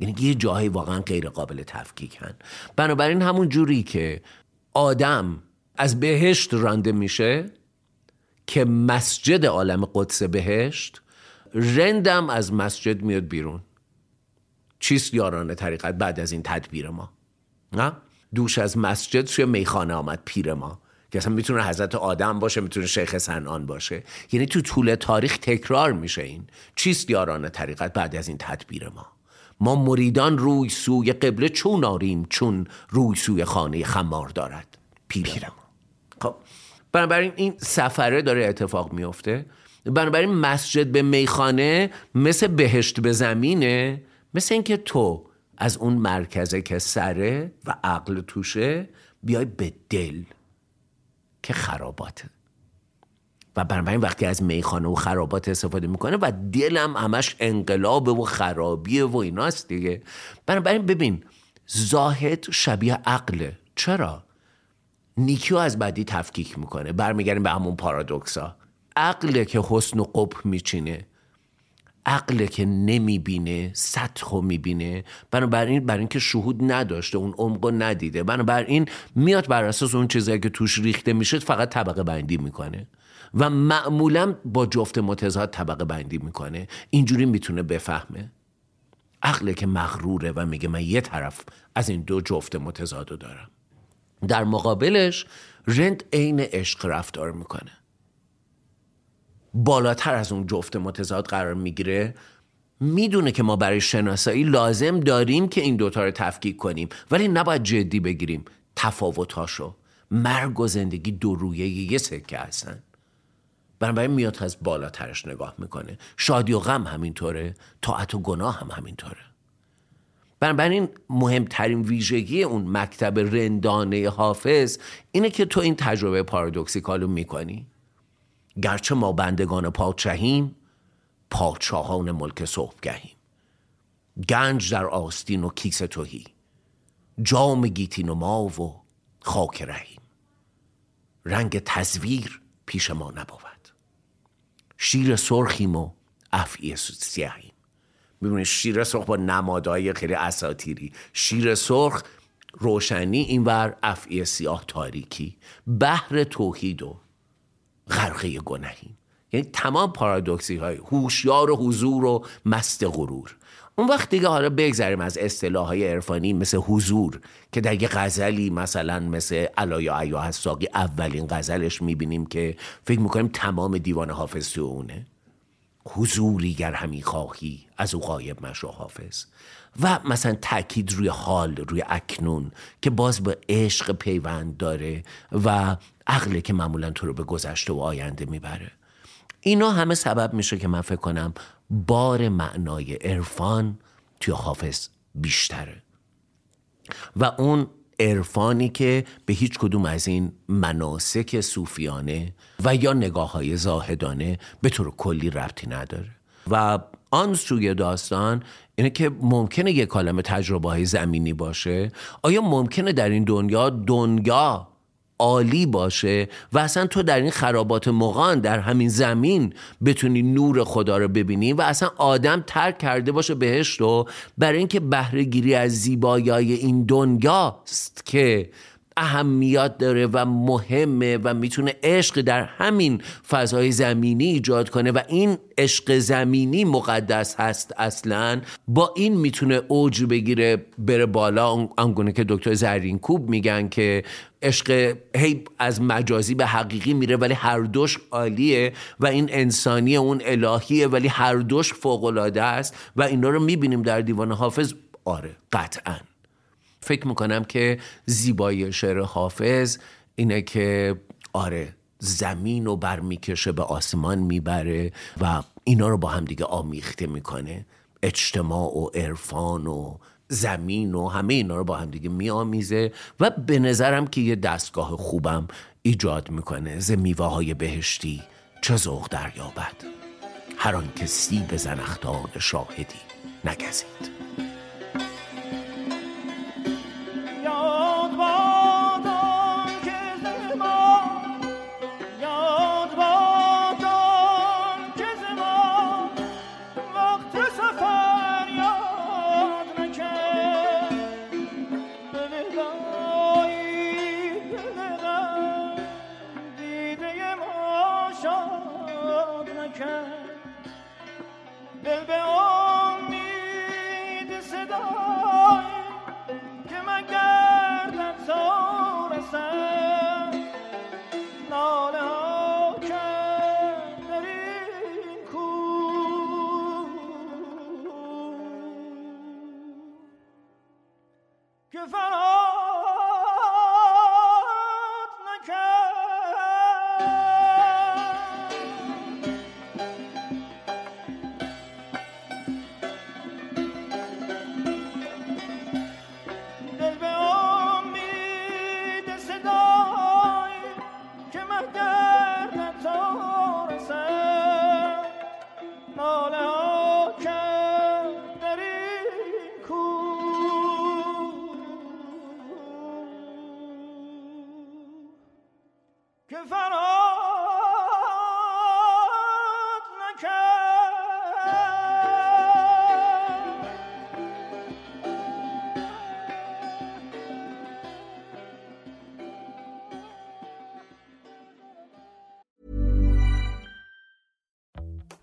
یعنی یه جاهایی واقعا غیر قابل تفکیکن. بنابراین همون جوری که آدم از بهشت رانده میشه که مسجد عالم قدس بهشت رندم از مسجد میاد بیرون. چیست یاران طریقت بعد از این تدبیر ما؟ نه؟ دوش از مسجد سوی میخانه آمد پیر ما. که اصلا می‌تونه حضرت آدم باشه می‌تونه شیخ سنان باشه. یعنی تو طول تاریخ تکرار میشه این. چیست یاران طریقت بعد از این تدبیر ما؟ ما مریدان روی سوی قبله چون آریم چون روی سوی خانه خمار دارد؟ پیرم خب بنابراین این سفره داره اتفاق میفته بنابراین مسجد به میخانه مثل بهشت به زمینه مثل اینکه تو از اون مرکزه که سره و عقل توشه بیای به دل. که خراباته. و بنابراین وقتی از میخانه و خرابات استفاده می‌کنه و دلم همش انقلاب و خرابیه و ایناست دیگه. بنابراین ببین زاهد شبیه عقله چرا؟ نیکیو از بدی تفکیک می‌کنه. برمیگردیم به همون پارادوکسا عقله که حسن و قب میچینه. عقله که نمی‌بینه سطح می‌بینه. بنابراین برای اینکه شهود نداشته اون عمق ندیده. بنابراین میاد بر اساس اون چیزایی که توش ریخته میشه فقط طبقه بندی می‌کنه. و معمولا با جفت متضاد طبقه بندی می‌کنه. اینجوری می‌تونه بفهمه. عقله که مغروره و میگه من یه طرف از این دو جفت متضاد رو دارم. در مقابلش رند عین عشق رفتار می‌کنه. بالاتر از اون جفت متضاد قرار می‌گیره می‌دونه که ما برای شناسایی لازم داریم که این دوتا رو تفکیک کنیم. ولی نباید جدی بگیریم. تفاوتاشو مرگ و زندگی دو رویه یه سکه هستن. بنابراین میاد از بالاترش نگاه می‌کنه. شادی و غم همینطوره. طاعت و گناه هم همینطوره. بنابراین مهمترین ویژگی اون مکتب رندانه حافظ اینه که تو این تجربه پارادوکسیکالو می‌کنی. گرچه ما بندگان پادشاهیم پادشاهان ملک صبحگهیم. گنج در آستین و کیس توهی جام گیتین و ما و خاک رهیم. رنگ تزویر پیش ما نبود. شیر سرخیم و افعی سیاهیم. می‌بینید شیر سرخ با نمادهای خیلی اساتیری. شیر سرخ روشنی اینور افعی سیاه تاریکی. بحر توحید و غرقه گنهیم یعنی تمام پارادوکسی های هوشیار و حضور و مست غرور. اون وقت دیگه حالا بگذریم از اصطلاح های عرفانی مثل حضور که در یه غزلی مثلا مثل علایا عیا حساقی اولین غزلش می‌بینیم که فکر می‌کنیم تمام دیوان حافظ تو اونه. حضوری گر همی خواهی از او غایب مشو حافظ. و مثلا تاکید روی حال روی اکنون که باز به عشق پیوند داره و عقله که معمولا تو رو به گذشته و آینده می‌بره. اینا همه سبب میشه که من فکر کنم بار معنای عرفان توی حافظ بیشتره. و اون عرفانی که به هیچ کدوم از این مناسک صوفیانه و یا نگاه های زاهدانه به طور کلی ربطی نداره. و آن سوی داستان اینه که ممکنه یک کالم تجربه های زمینی باشه. آیا ممکنه در این دنیا دنیا عالی باشه و اصلا تو در این خرابات مغان در همین زمین بتونی نور خدا رو ببینی و اصلا آدم ترک کرده باشه بهش رو برای اینکه بهره گیری از زیبایی این دنیاست که اهمیت داره و مهمه و می‌تونه عشق در همین فضای زمینی ایجاد کنه و این عشق زمینی مقدس هست اصلا. با این می‌تونه اوج بگیره بره بالا. آنگونه که دکتر زرین کوب میگن که عشق هی از مجازی به حقیقی میره ولی هر دوش عالیه و این انسانی اون الهیه ولی هر دوش فوقالعاده است و اینا رو می‌بینیم در دیوان حافظ؟ آره قطعا. فکر می‌کنم که زیبایی شعر حافظ اینه که آره زمین رو برمیکشه به آسمان می‌بره و اینا رو با هم دیگه آمیخته می‌کنه. اجتماع و عرفان و زمین و همه اینا رو با هم دیگه میآمیزه و به نظرم که یه دستگاه خوبم ایجاد می‌کنه ز میوه بهشتی چه ذوق دریابد. هر آن که سیب زنختان شاهدی نگزید.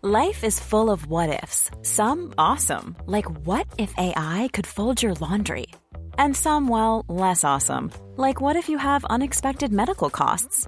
Life is full of what ifs. Some awesome, like what if AI could fold your laundry? And some, well, less awesome, like what if you have unexpected medical costs?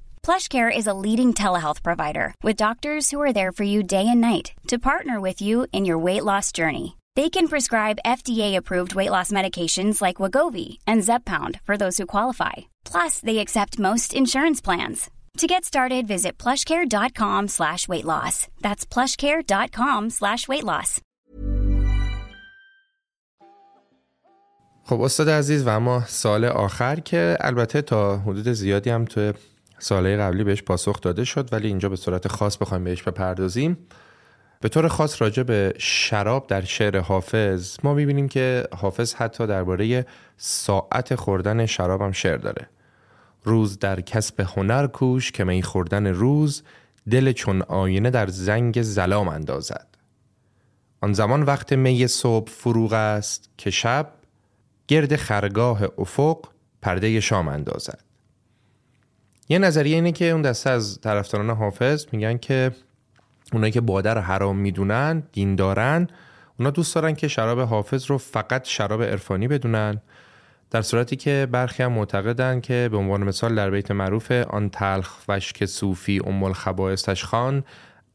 PlushCare is a leading telehealth provider with doctors who are there for you day and night to partner with you in your weight loss journey. They can prescribe FDA-approved weight loss medications like Wagovi and Zepbound for those who qualify. Plus, they accept most insurance plans. To get started, visit plushcare.com slash weight loss. That's plushcare.com slash weight loss.
خب استاد عزیز و اما سال آخر که البته تا حدود زیادی هم تو ساله قبلی بهش پاسخ داده شد ولی اینجا به صورت خاص بخوایم بهش بپردازیم. به طور خاص راجع به شراب در شعر حافظ ما می‌بینیم که حافظ حتی درباره ساعت خوردن شراب هم شعر داره. روز در کسب هنر کوش که می خوردن روز دل چون آینه در زنگ زلام اندازد. آن زمان وقت می صبح فروغ است که شب گرد خرگاه افق پرده شام اندازد. یه نظریه اینه که اون دسته از طرفداران حافظ میگن که اونایی که باده رو حرام می‌دونن دین دارن اونا دوست دارن که شراب حافظ رو فقط شراب عرفانی بدونن در صورتی که برخی هم معتقدند که به عنوان مثال در بیت معروف آن تلخ وشک صوفی ام الخبائث تشخان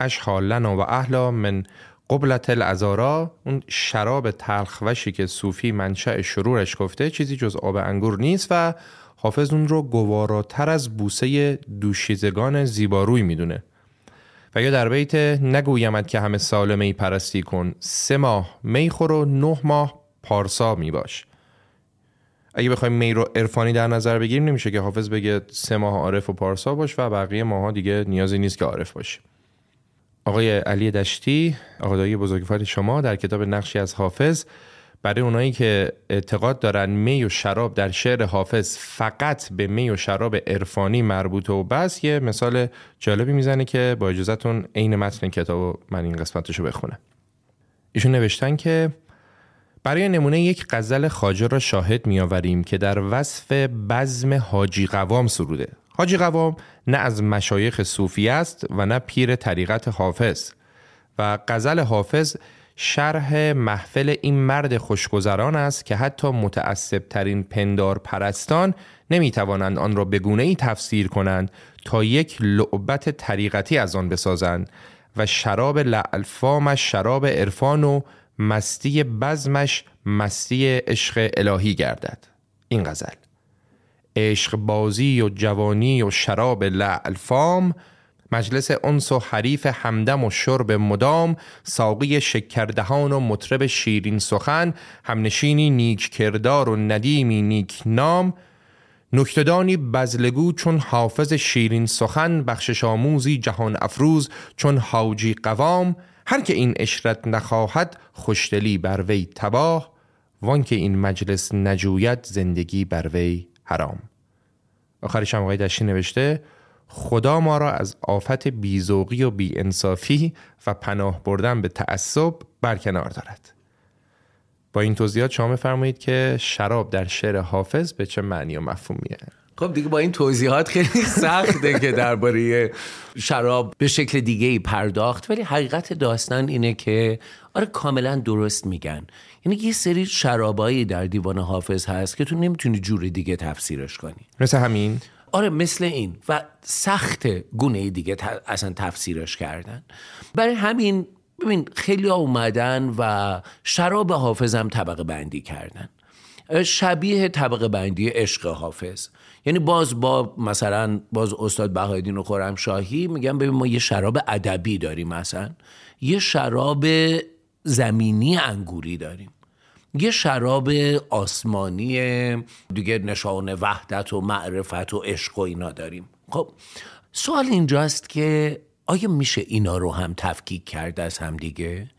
اشحال لنا و اهلا من قبلت الازارا. اون شراب تلخ وشی که صوفی منشأ شرورش گفته چیزی جز آب انگور نیست و حافظ اون رو گواراتر از بوسه دوشیزگان زیباروی می‌دونه. و یا در بیت نگویمد که همه سال می پرستی کن سه ماه می خور و نه ماه پارسا می باش. اگه بخوایم می رو عرفانی در نظر بگیریم نمیشه که حافظ بگه سه ماه عارف و پارسا باش و بقیه ماها دیگه نیازی نیست که عارف باشیم آقای علی دشتی آقای بزرگوار شما در کتاب نقشی از حافظ برای اونایی که اعتقاد دارن می و شراب در شعر حافظ فقط به می و شراب عرفانی مربوطه و بس یه مثال جالبی می‌زنه که با اجازهتون عین متن کتاب من این قسمتشو بخونم. ایشون نوشتن که برای نمونه یک غزل خاجه را شاهد میآوریم که در وصف بزم حاجی قوام سروده. حاجی قوام نه از مشایخ صوفی است و نه پیر طریقت حافظ و غزل حافظ شرح محفل این مرد خوشگذران است که حتی متعصب ترین پندار پرستان نمی توانند آن را به گونه ای تفسیر کنند تا یک لعبت طریقتی از آن بسازند و شراب لعلفامش شراب عرفان و مستی بزمش مستی عشق الهی گردد. این غزل. عشق بازی و جوانی و شراب لعلفام مجلس انس و حریف همدم و شرب مدام ساقی شکردهان و مطرب شیرین سخن همنشینی نیک کردار و ندیمی نیک نام نکتدانی بزلگو چون حافظ شیرین سخن بخشش آموزی جهان افروز چون حاجی قوام هر که این اشرت نخواهد خوشدلی بر وی تباه وان که این مجلس نجوید زندگی بر وی حرام. آخرش هم آقای دشتی نوشته خدا ما را از آفت بیزوقی و بیانصافی و پناه بردن به تعصب برکنار دارد. با این توضیحات شما بفرمایید که شراب در شعر حافظ به چه معنی و مفهومیه؟
خب دیگه با این توضیحات خیلی سخته که درباره شراب به شکل دیگه ای پرداخت ولی حقیقت داستان اینه که آره کاملا درست میگن. یعنی یه سری شرابایی در دیوان حافظ هست که تو نمی‌تونی جور دیگه تفسیرش کنی.
مثل همین؟
آره مثل این. و سخت گونه دیگه اصلا تفسیرش کردن. برای همین ببین خیلی اومدن و شراب حافظم طبقه بندی کردن. شبیه طبقه بندی عشق حافظ. یعنی باز با مثلا باز استاد بهایدین و خورم شاهی میگن ببین ما یه شراب ادبی داریم مثلا یه شراب زمینی انگوری داریم. یه شراب آسمانی دیگه نشان وحدت و معرفت و عشق و اینا داریم خب سوال اینجاست که آیا میشه اینا رو هم تفکیک کرد از هم دیگه؟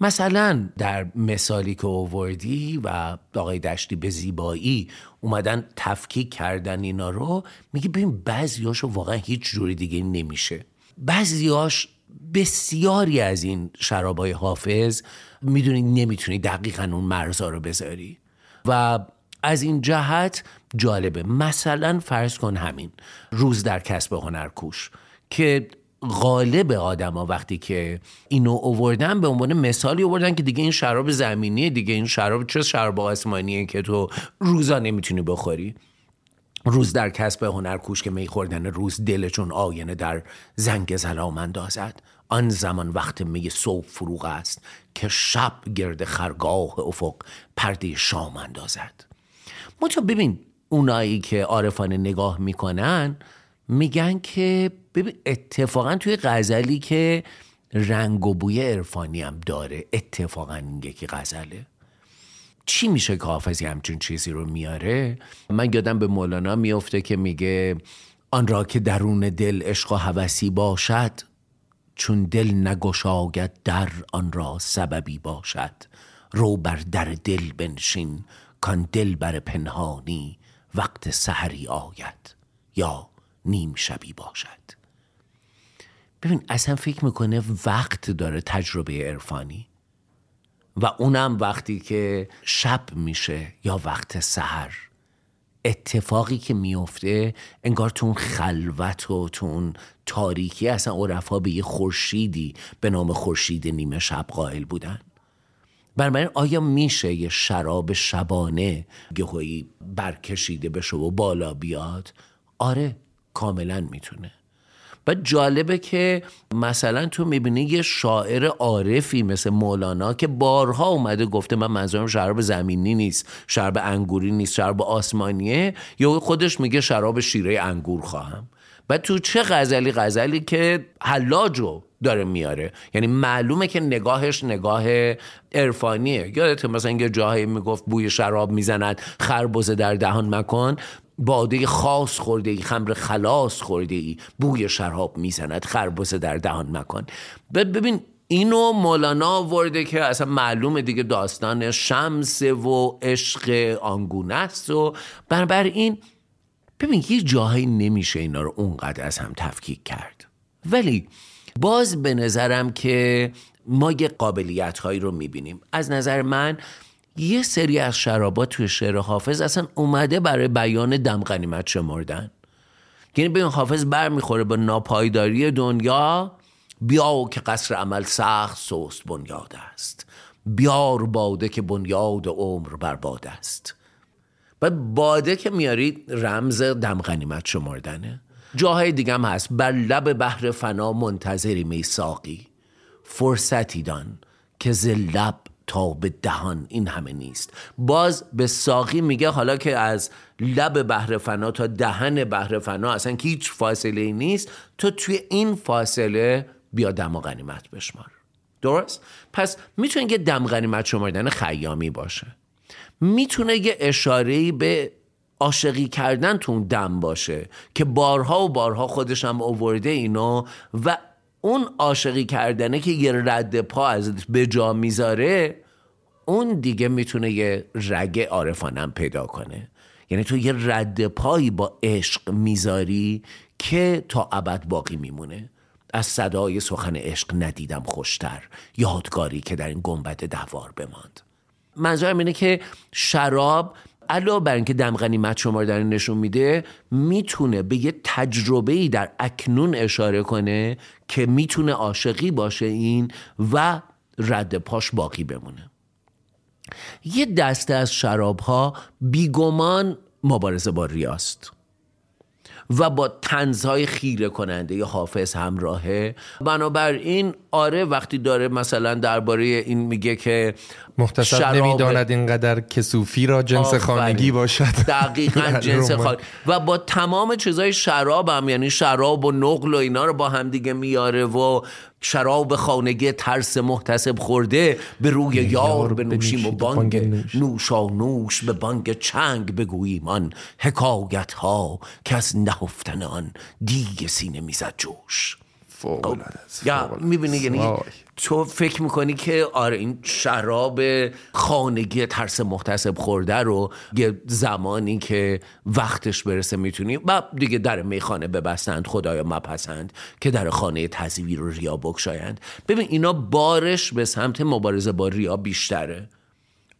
مثلا در مثالی که اووردی و آقای دشتی به زیبایی اومدن تفکیک کردن اینا رو میگه ببین بعضیاشو واقعا هیچ جوری دیگه نمیشه بعضیاش بسیاری از این شرابای حافظ می‌دونی نمی‌تونی دقیقا اون مرزا رو بذاری. و از این جهت جالبه. مثلا فرض کن همین روز در کسب هنرکوش که غالب آدما وقتی که اینو اووردن به عنوان مثالی اووردن که دیگه این شراب زمینیه دیگه این شراب چه شراب آسمانیه که تو روزا نمی‌تونی بخوری. روز در کسب هنرکوش که می خوردن روز دلشون آینه در زنگ زلام اندازد آن زمان وقت می صبح فروغ است که شب گرد خرگاه افق پرده شام اندازد منتها ببین اونایی که عارفانه نگاه می‌کنن میگن که ببین اتفاقا توی غزلی که رنگ و بوی عرفانی هم داره اتفاقا این یکی غزله. چی میشه که حافظی همچون چیزی رو میاره؟ من یادم به مولانا میفته که میگه آن را که درون دل عشق و حوثی باشد چون دل نگشاید در آن را سببی باشد. رو بر در دل بنشین کان دل بر پنهانی وقت سحری آید یا نیم شبی باشد. ببین اصلا فکر می‌کنه وقت داره تجربه عرفانی؟ و اونم وقتی که شب میشه یا وقت سحر اتفاقی که میفته انگار تو اون خلوت و تو اون تاریکی اصلا عرفا به یه خورشیدی به نام خورشید نیمه شب قائل بودن. بنابراین آیا میشه یه شراب شبانه گهایی برکشیده بشه و بالا بیاد؟ آره کاملا می‌تونه. و جالبه که مثلا تو می‌بینی یه شاعر عارفی مثل مولانا که بارها اومده گفته من منظورم شراب زمینی نیست شراب انگوری نیست شراب آسمانیه. یا خودش میگه شراب شیره انگور خواهم. و تو چه غزلی غزلی که حلاج و داره میاره. یعنی معلومه که نگاهش نگاه عرفانیه. یادت مثلا یه جاهایی می‌گفت بوی شراب می‌زند خربزه در دهان مکن. باده خاص خورده ای خمر خلاص خورده ای بوی شراب می‌زند. خربزه در دهان مکن. ببین اینو مولانا آورده که اصلا معلومه دیگه داستان شمس و عشق آنگونه است و بنابراین ببین یه جاهایی نمیشه اینا رو اونقدر از هم تفکیک کرد. ولی باز به نظرم که ما یه قابلیت هایی رو می‌بینیم. از نظر من یه سری از شرابات توی شعر حافظ اصلا اومده برای بیان دم غنیمت شمردن. یعنی ببین حافظ برمیخوره به ناپایداری دنیا بیا که قصر عمل سخت سوست بنیاد است. بیار باده که بنیاد عمر برباد است. و باده که میاری رمز دم غنیمت شمردنه. جاهای دیگه هم هست. بر لب بحر فنا منتظری می ساقی. فرصتی دان که ز لب تا به دهان این همه نیست. باز به ساقی میگه حالا که از لب بحر فنا تا دهن بحر فنا اصلا که هیچ فاصله ای نیست تو توی این فاصله بیا دم و غنیمت بشمار. درست؟ پس می‌تونه یه دم غنیمت شمردن خیامی باشه. می‌تونه یه اشاره به عاشقی کردن تو اون دم باشه که بارها و بارها خودش هم اوورده اینو و اون عاشقی کردنه که یه رد پا از به جا می‌ذاره اون دیگه می‌تونه یه رگ عارفانم پیدا کنه. یعنی تو یه رد پایی با عشق می‌ذاری که تا ابد باقی میمونه. از صدای سخن عشق ندیدم خوشتر یادگاری که در این گنبد دوار بماند. منظورم اینه که شراب علاوه بر اینکه دم غنیمت شمردن نشون میده می‌تونه به یه تجربه ای در اکنون اشاره کنه که می‌تونه عاشقی باشه این و رد پاش باقی بمونه. یه دسته از شراب ها بیگمان مبارزه با ریاست و با تنزهای خیره کننده ی حافظ همراهه. بنابراین آره وقتی داره مثلا درباره این میگه که
محتسب نمی‌داند اینقدر که صوفی را جنس خانگی باشد.
دقیقا جنس خانگی و با تمام چیزای شراب هم یعنی شراب و نقل و اینا رو با هم دیگه میاره و شراب خانگی ترس محتسب خورده به روی یار بنوشیم و بانگ نوشا نوش. به بانگ چنگ بگوییم آن حکایت ها که از نهفتن آن دیگ سینه می‌زد جوش.
خب،
یا می‌بینی یعنی تو فکر می‌کنی که آره این شراب خانگی ترس محتسب خورده رو یه زمانی که وقتش برسه می‌تونی و دیگه در میخانه ببستند خدایا مپسند که در خانه تزویر رو ریا بکشایند. ببین اینا بارش به سمت مبارزه با ریا بیشتره.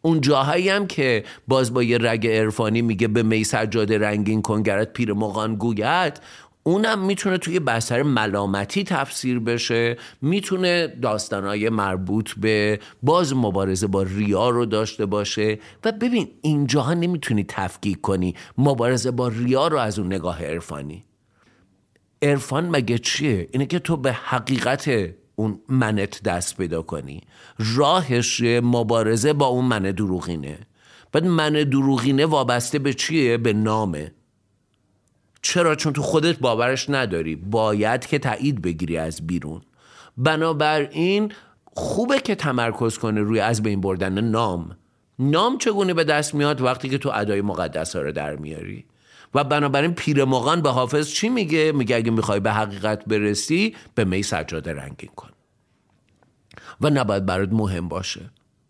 اون جاهایی هم که باز با یه رگ عرفانی میگه به می سجاده رنگین کنگرت پیر مغان گوید اونم می‌تونه توی بستر ملامتی تفسیر بشه می‌تونه داستانهای مربوط به باز مبارزه با ریا رو داشته باشه. و ببین اینجاها نمی‌تونی تفکیک کنی مبارزه با ریا رو از اون نگاه عرفانی. عرفان مگه چیه؟ اینه که تو به حقیقت اون منت دست پیدا کنی. راهش مبارزه با اون من دروغینه. بعد من دروغینه وابسته به چیه؟ به نامه. چرا؟ چون تو خودت باورش نداری. باید که تایید بگیری از بیرون. بنابراین خوبه که تمرکز کنه روی از بین بردن نام. نام چگونه به دست میاد وقتی که تو ادای مقدس ها رو در میاری؟ و بنابراین پیرمغان به حافظ چی میگه؟ میگه اگه می‌خوای به حقیقت برسی به می سجاده رنگین کن. و نباید برات مهم باشه.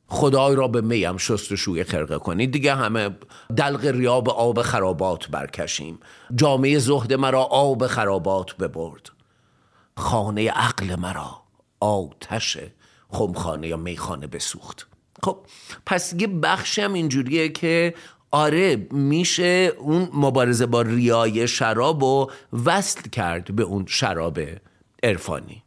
خدای را به میم شستشوی خرقه کنید. دیگه همه دلق ریاب آب خرابات برکشیم. جامعه زهد مرا آب خرابات ببرد. خانه عقل مرا آتش خمخانه یا میخانه بسوخت. خب پس یه بخشی هم اینجوریه که آره میشه اون مبارزه با ریای شراب و وصل کرد به اون شراب عرفانی.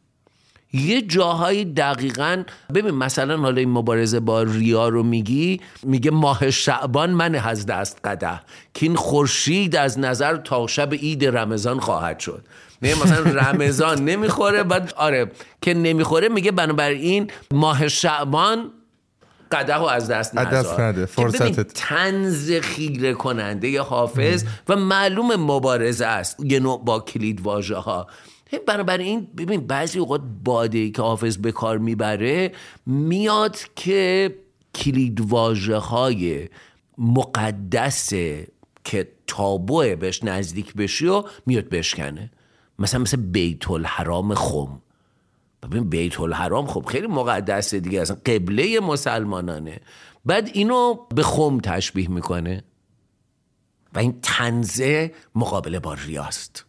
یه جاهایی دقیقا ببین مثلا حالا این مبارزه با ریا رو میگی میگه ماه شعبان من از دست قده که این خورشید از نظر تا شب عید رمضان خواهد شد. میگه مثلا رمضان نمی‌خوره بعد آره که نمی‌خوره میگه بنابراین ماه شعبان قده و از دست نزار
فرصتت.
تنز خیره کننده حافظ و معلوم مبارزه است. یه نوع با کلید واژه ها بنابراین ببین بعضی اوقات باده که حافظ به کار می‌بره میاد که کلید های مقدس که تابوه بهش نزدیک بشی و میاد بشکنه. مثلا مثل بیت الحرام خم. ببین بیت الحرام خب خیلی مقدسه دیگه اصلا قبله مسلمانانه. بعد اینو به خم تشبیه می‌کنه. و این تنزه مقابله با ریاست.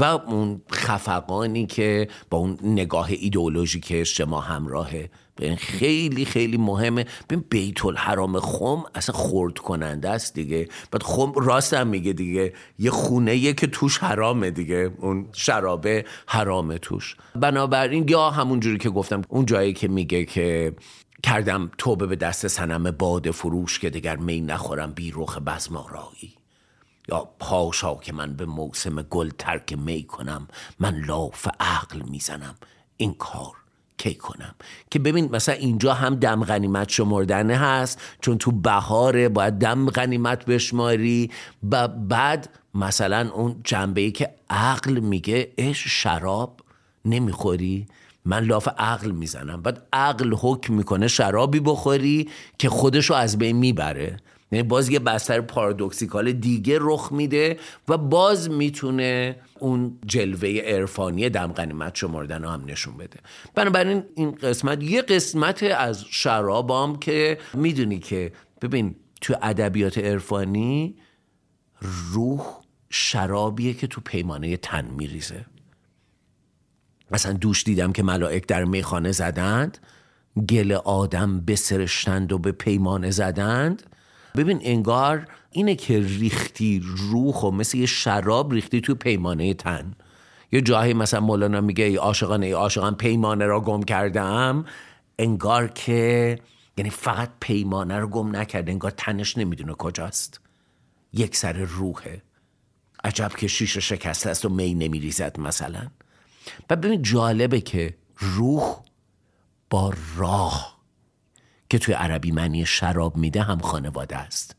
و اون خفقانی که با اون نگاه ایدئولوژیک اجتماع همراهه. به خیلی خیلی مهمه. ببین بیت الحرام خم اصلا خورد کننده است دیگه. بعد خم راست هم میگه دیگه. یه خونه که توش حرامه دیگه. اون شرابه حرامه توش. بنابراین یا همون جوری که گفتم اون جایی که میگه که کردم توبه به دست سنم باد فروش که دیگر می نخورم بی رخ بزمارایی یا پاشا که من به موسم گل ترک می کنم من لاف عقل می‌زنم این کار کی کنم؟ که ببین مثلا اینجا هم دم غنیمت شمردنه هست چون تو بهاره باید دم غنیمت بشماری. و بعد مثلا اون جنبه ای که عقل میگه اش شراب نمی‌خوری؟ من لاف عقل می‌زنم. بعد عقل حکم می‌کنه شرابی بخوری که خودشو از بین می‌بره. یعنی باز یه بستر پارادوکسیکال دیگه رخ میده و باز می‌تونه اون جلوه عرفانی دم غنیمت هم نشون بده. بنابراین این قسمت یه قسمت از شرابام که می‌دونی که ببین تو ادبیات عرفانی روح شرابیه که تو پیمانه تن میریزه. مثلا دوش دیدم که ملائک در میخانه زدند گل آدم بسرشتند و به پیمانه زدند. ببین انگار اینه که ریختی روح و مثل یه شراب ریختی تو پیمانه تن. یه جایی مثلا مولانا میگه ای عاشقان ای عاشقان پیمانه را گم کردم. انگار که یعنی فقط پیمانه رو گم نکرده انگار تنش نمی‌دونه کجاست. یک سر روحه. عجب که شیشه شکسته است و می نمیریزد مثلا. و ببین جالبه که روح با راه که توی عربی معنی شراب میده هم خانواده است.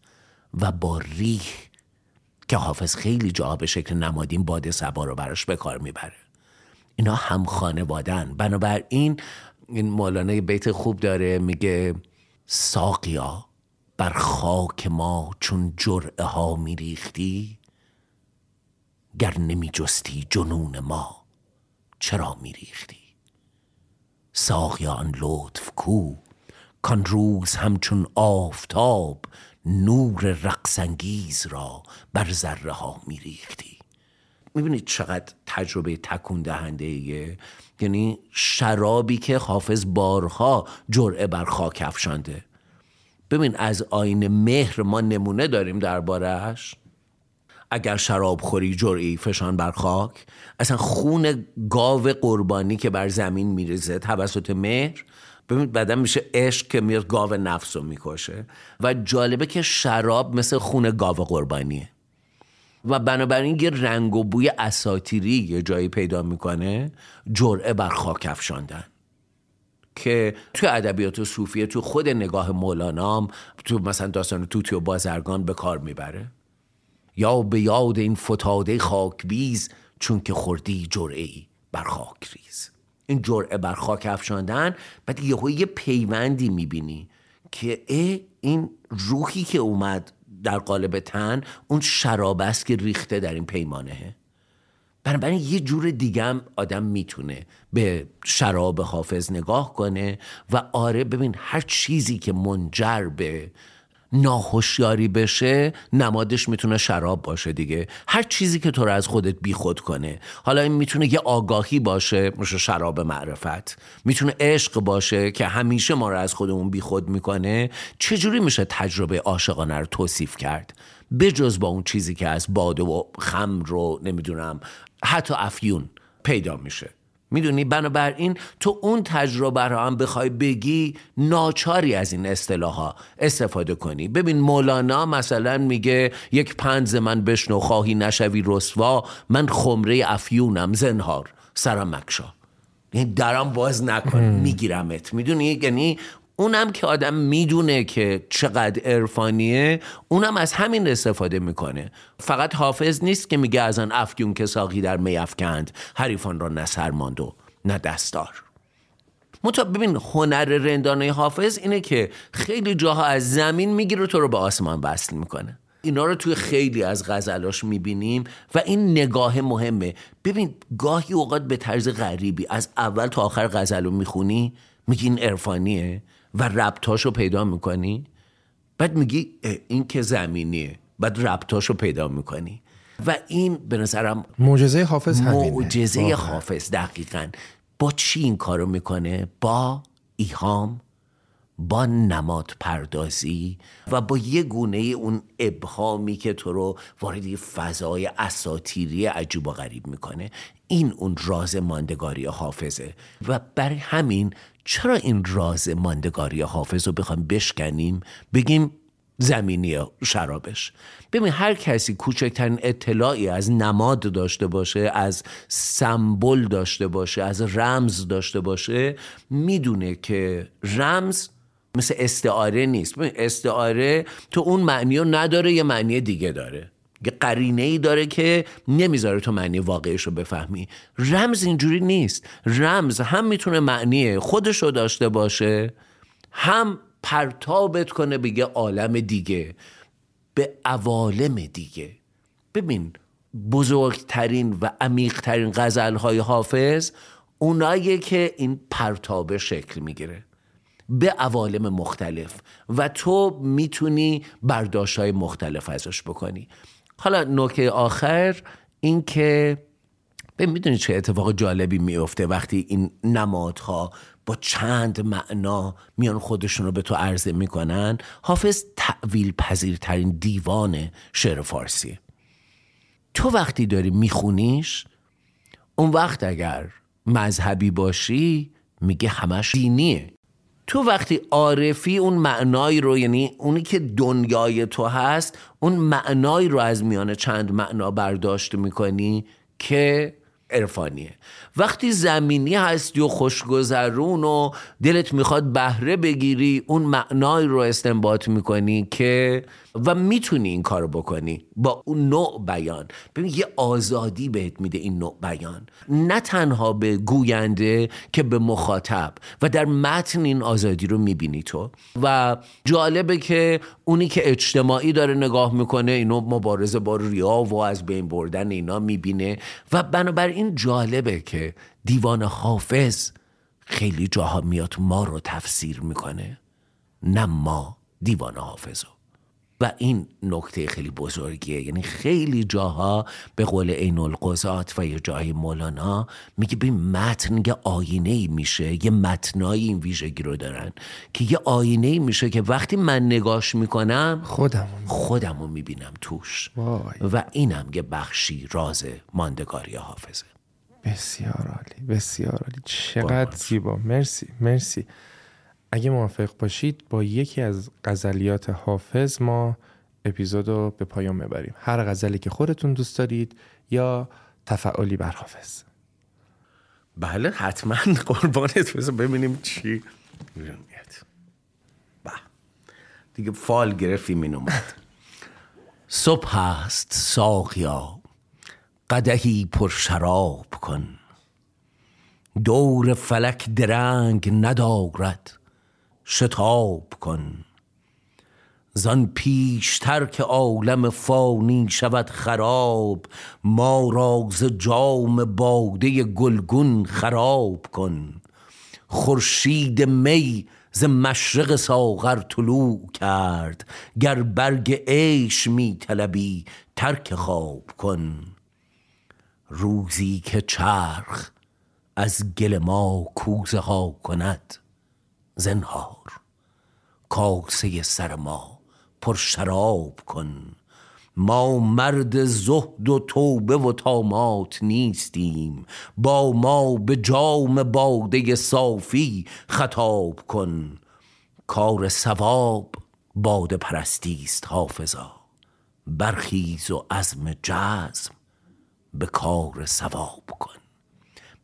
و با ریح که حافظ خیلی جا به شکل نمادین باد سبا رو براش به کار می‌بره. اینا هم خانوادن بنابراین این مولانا بیت خوب داره میگه ساقیا بر خاک ما چون جرعه ها میریختی گر نمی جستی جنون ما چرا میریختی؟ ساقیا آن لطف کو کان روز همچون آفتاب نور رقصانگیز را بر ذره ها میریختی. می‌بینید چقدر تجربه تکون دهنده ایه؟ یعنی شرابی که حافظ بارها جرعه بر خاک افشانده. ببین از آین مهر ما نمونه داریم دربارهش اگر شراب خوری جرعی فشان بر خاک اصلا خون گاو قربانی که بر زمین میریزه توسط مهر ببینید بعدا میشه عشق که میاد گاو نفس رو می‌کشه و جالبه که شراب مثل خون گاو قربانیه. و بنابراین یه رنگ و بوی اساتیری یه جایی پیدا می‌کنه جرعه بر خاک افشاندن. که تو ادبیات صوفیه تو خود نگاه مولانام تو مثلا داستان توتی و بازرگان به کار می‌بره. یا به یاد این فتاده خاک بیز چون که خوردی جرعه بر خاک ریز. این جرعه بر خاک افشاندن بعد یهو یه پیوندی می‌بینی که اه این روحی که اومد در قالب تن اون شراب است که ریخته در این پیمانه. بنابراین یه جور دیگه هم آدم می‌تونه به شراب حافظ نگاه کنه و آره ببین هر چیزی که منجر به ناهوشیاری بشه نمادش می‌تونه شراب باشه دیگه. هر چیزی که تو رو از خودت بیخود کنه. حالا این می‌تونه یه آگاهی باشه مثل شراب معرفت. می‌تونه عشق باشه که همیشه ما رو از خودمون بیخود می‌کنه. چجوری میشه تجربه عاشقانه رو توصیف کرد؟ بجز با اون چیزی که از باده و خمر رو نمی‌دونم حتی افیون پیدا میشه. می‌دونی؟ بنابراین تو اون تجربه رو هم بخوای بگی ناچاری از این اصطلاح استفاده کنی. ببین مولانا مثلا میگه یک پنز من بشنو خواهی نشوی رسوا من خمره افیونم زنهار سرم مکشا یعنی درم باز نکن میگیرمت. می‌دونی؟ یعنی اونم که آدم می‌دونه که چقدر عرفانیه اونم از همین استفاده می‌کنه. فقط حافظ نیست که میگه از آن افیون که ساقی در می افکند حریفان را نه سرماند و نه دستار. متا ببین هنر رندانه حافظ اینه که خیلی جاها از زمین می‌گیره تو رو به آسمان وصل می‌کنه. اینا رو توی خیلی از غزلاش می‌بینیم و این نگاه مهمه. ببین گاهی اوقات به طرز غریبی از اول تا آخر غزل رو می‌خونی میگی این عرفانیه. و ربطاشو پیدا می‌کنی؟ بعد میگی این که زمینیه. بعد ربطاشو پیدا می‌کنی. و این به نظرم
معجزه حافظ همینه.
معجزه حافظ دقیقا. با چی این کارو می‌کنه؟ با ایهام. با نماد پردازی و با یه گونه اون ابهامی که تو رو وارد فضای اساتیری عجیب و غریب می‌کنه این اون راز ماندگاری حافظه. و برای همین چرا این راز ماندگاری حافظ رو بخوام بشکنیم؟ بگیم زمینی شرابش. ببین هر کسی کوچکترین اطلاعی از نماد داشته باشه از سمبل داشته باشه از رمز داشته باشه می‌دونه که رمز مثل استعاره نیست. استعاره تو اون معنی رو نداره یه معنی دیگه داره. یه قرینه ای داره که نمی‌ذاره تو معنی واقعیش رو بفهمی. رمز اینجوری نیست. رمز هم می‌تونه معنی خودش رو داشته باشه هم پرتابت کنه به یه عالم دیگه به عوالم دیگه. ببین بزرگترین و عمیقترین غزلهای حافظ اونایی که این پرتابه شکل می‌گیره. به عوالم مختلف و تو می‌تونی برداشت های مختلف ازش بکنی. حالا نکته آخر این که می‌دونی چه اتفاق جالبی میفته وقتی این نمادها با چند معنا میان خودشون رو به تو عرضه می‌کنن. حافظ تعویل پذیرترین دیوان شعر فارسی. تو وقتی داری میخونیش اون وقت اگر مذهبی باشی میگه همش دینیه. تو وقتی عارفی اون معنایی رو یعنی اونی که دنیای تو هست اون معنایی رو از میان چند معنا برداشت می‌کنی که عرفانیه. وقتی زمینی هستی و خوشگذرون و دلت می‌خواد بهره بگیری اون معنای رو استنباط می‌کنی که و می‌تونی این کار بکنی با اون نوع بیان. ببین یه آزادی بهت میده این نوع بیان. نه تنها به گوینده که به مخاطب و در متن این آزادی رو می‌بینی تو. و جالبه که اونی که اجتماعی داره نگاه می‌کنه اینو مبارزه با ریا و از بین بردن اینا می‌بینه. و بنابراین جالبه که دیوان حافظ خیلی جاها میاد ما رو تفسیر می‌کنه نه ما دیوان حافظو. و این نکته خیلی بزرگیه. یعنی خیلی جاها به قول عین القضات و یه جای مولانا میگه به متن یه آینه ای میشه یه متنایی این ویژگی رو دارن که یه آینه ای میشه که وقتی من نگاش می‌کنم
خودم
خودم رو می‌بینم توش. و اینم یه بخشی راز ماندگاری حافظه.
بسیار عالی بسیار عالی. چقدر زیبا. مرسی مرسی. اگه موافق باشید با یکی از غزلیات حافظ ما اپیزود رو به پایان ببریم هر غزلی که خودتون دوست دارید یا تفعالی بر حافظ.
بله حتما قربانت بذار ببینیم چی. میاد دیگه فال گرفتیم این اومد صبح هست ساقیا قدهی پر شراب کن. دور فلک درنگ ندارد. شتاب کن. زان پیشتر که عالم فانی شود خراب ما را ز جام باده گلگون خراب کن. خورشید می ز مشرق ساغر طلوع کرد گر برگ عیش می طلبی ترک خواب کن. روزی که چرخ از گل ما کوزه ها کند زنهار. کاسه سر ما پر شراب کن. ما مرد زهد و توبه و تامات نیستیم. با ما به جام باده صافی خطاب کن. کار سواب باده پرستی است حافظا. برخیز و عزم جزم به کار سواب کن.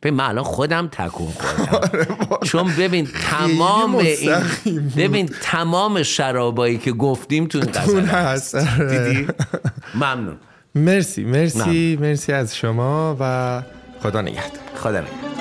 به من الان خودم تکون خوردم. چون ببین تمام این ببین تمام شرابایی که گفتیم تو این
هست. آره.
دیدی ممنون.
مرسی مرسی مرسی از شما و خدا نگهدار.
خدا نگهدار.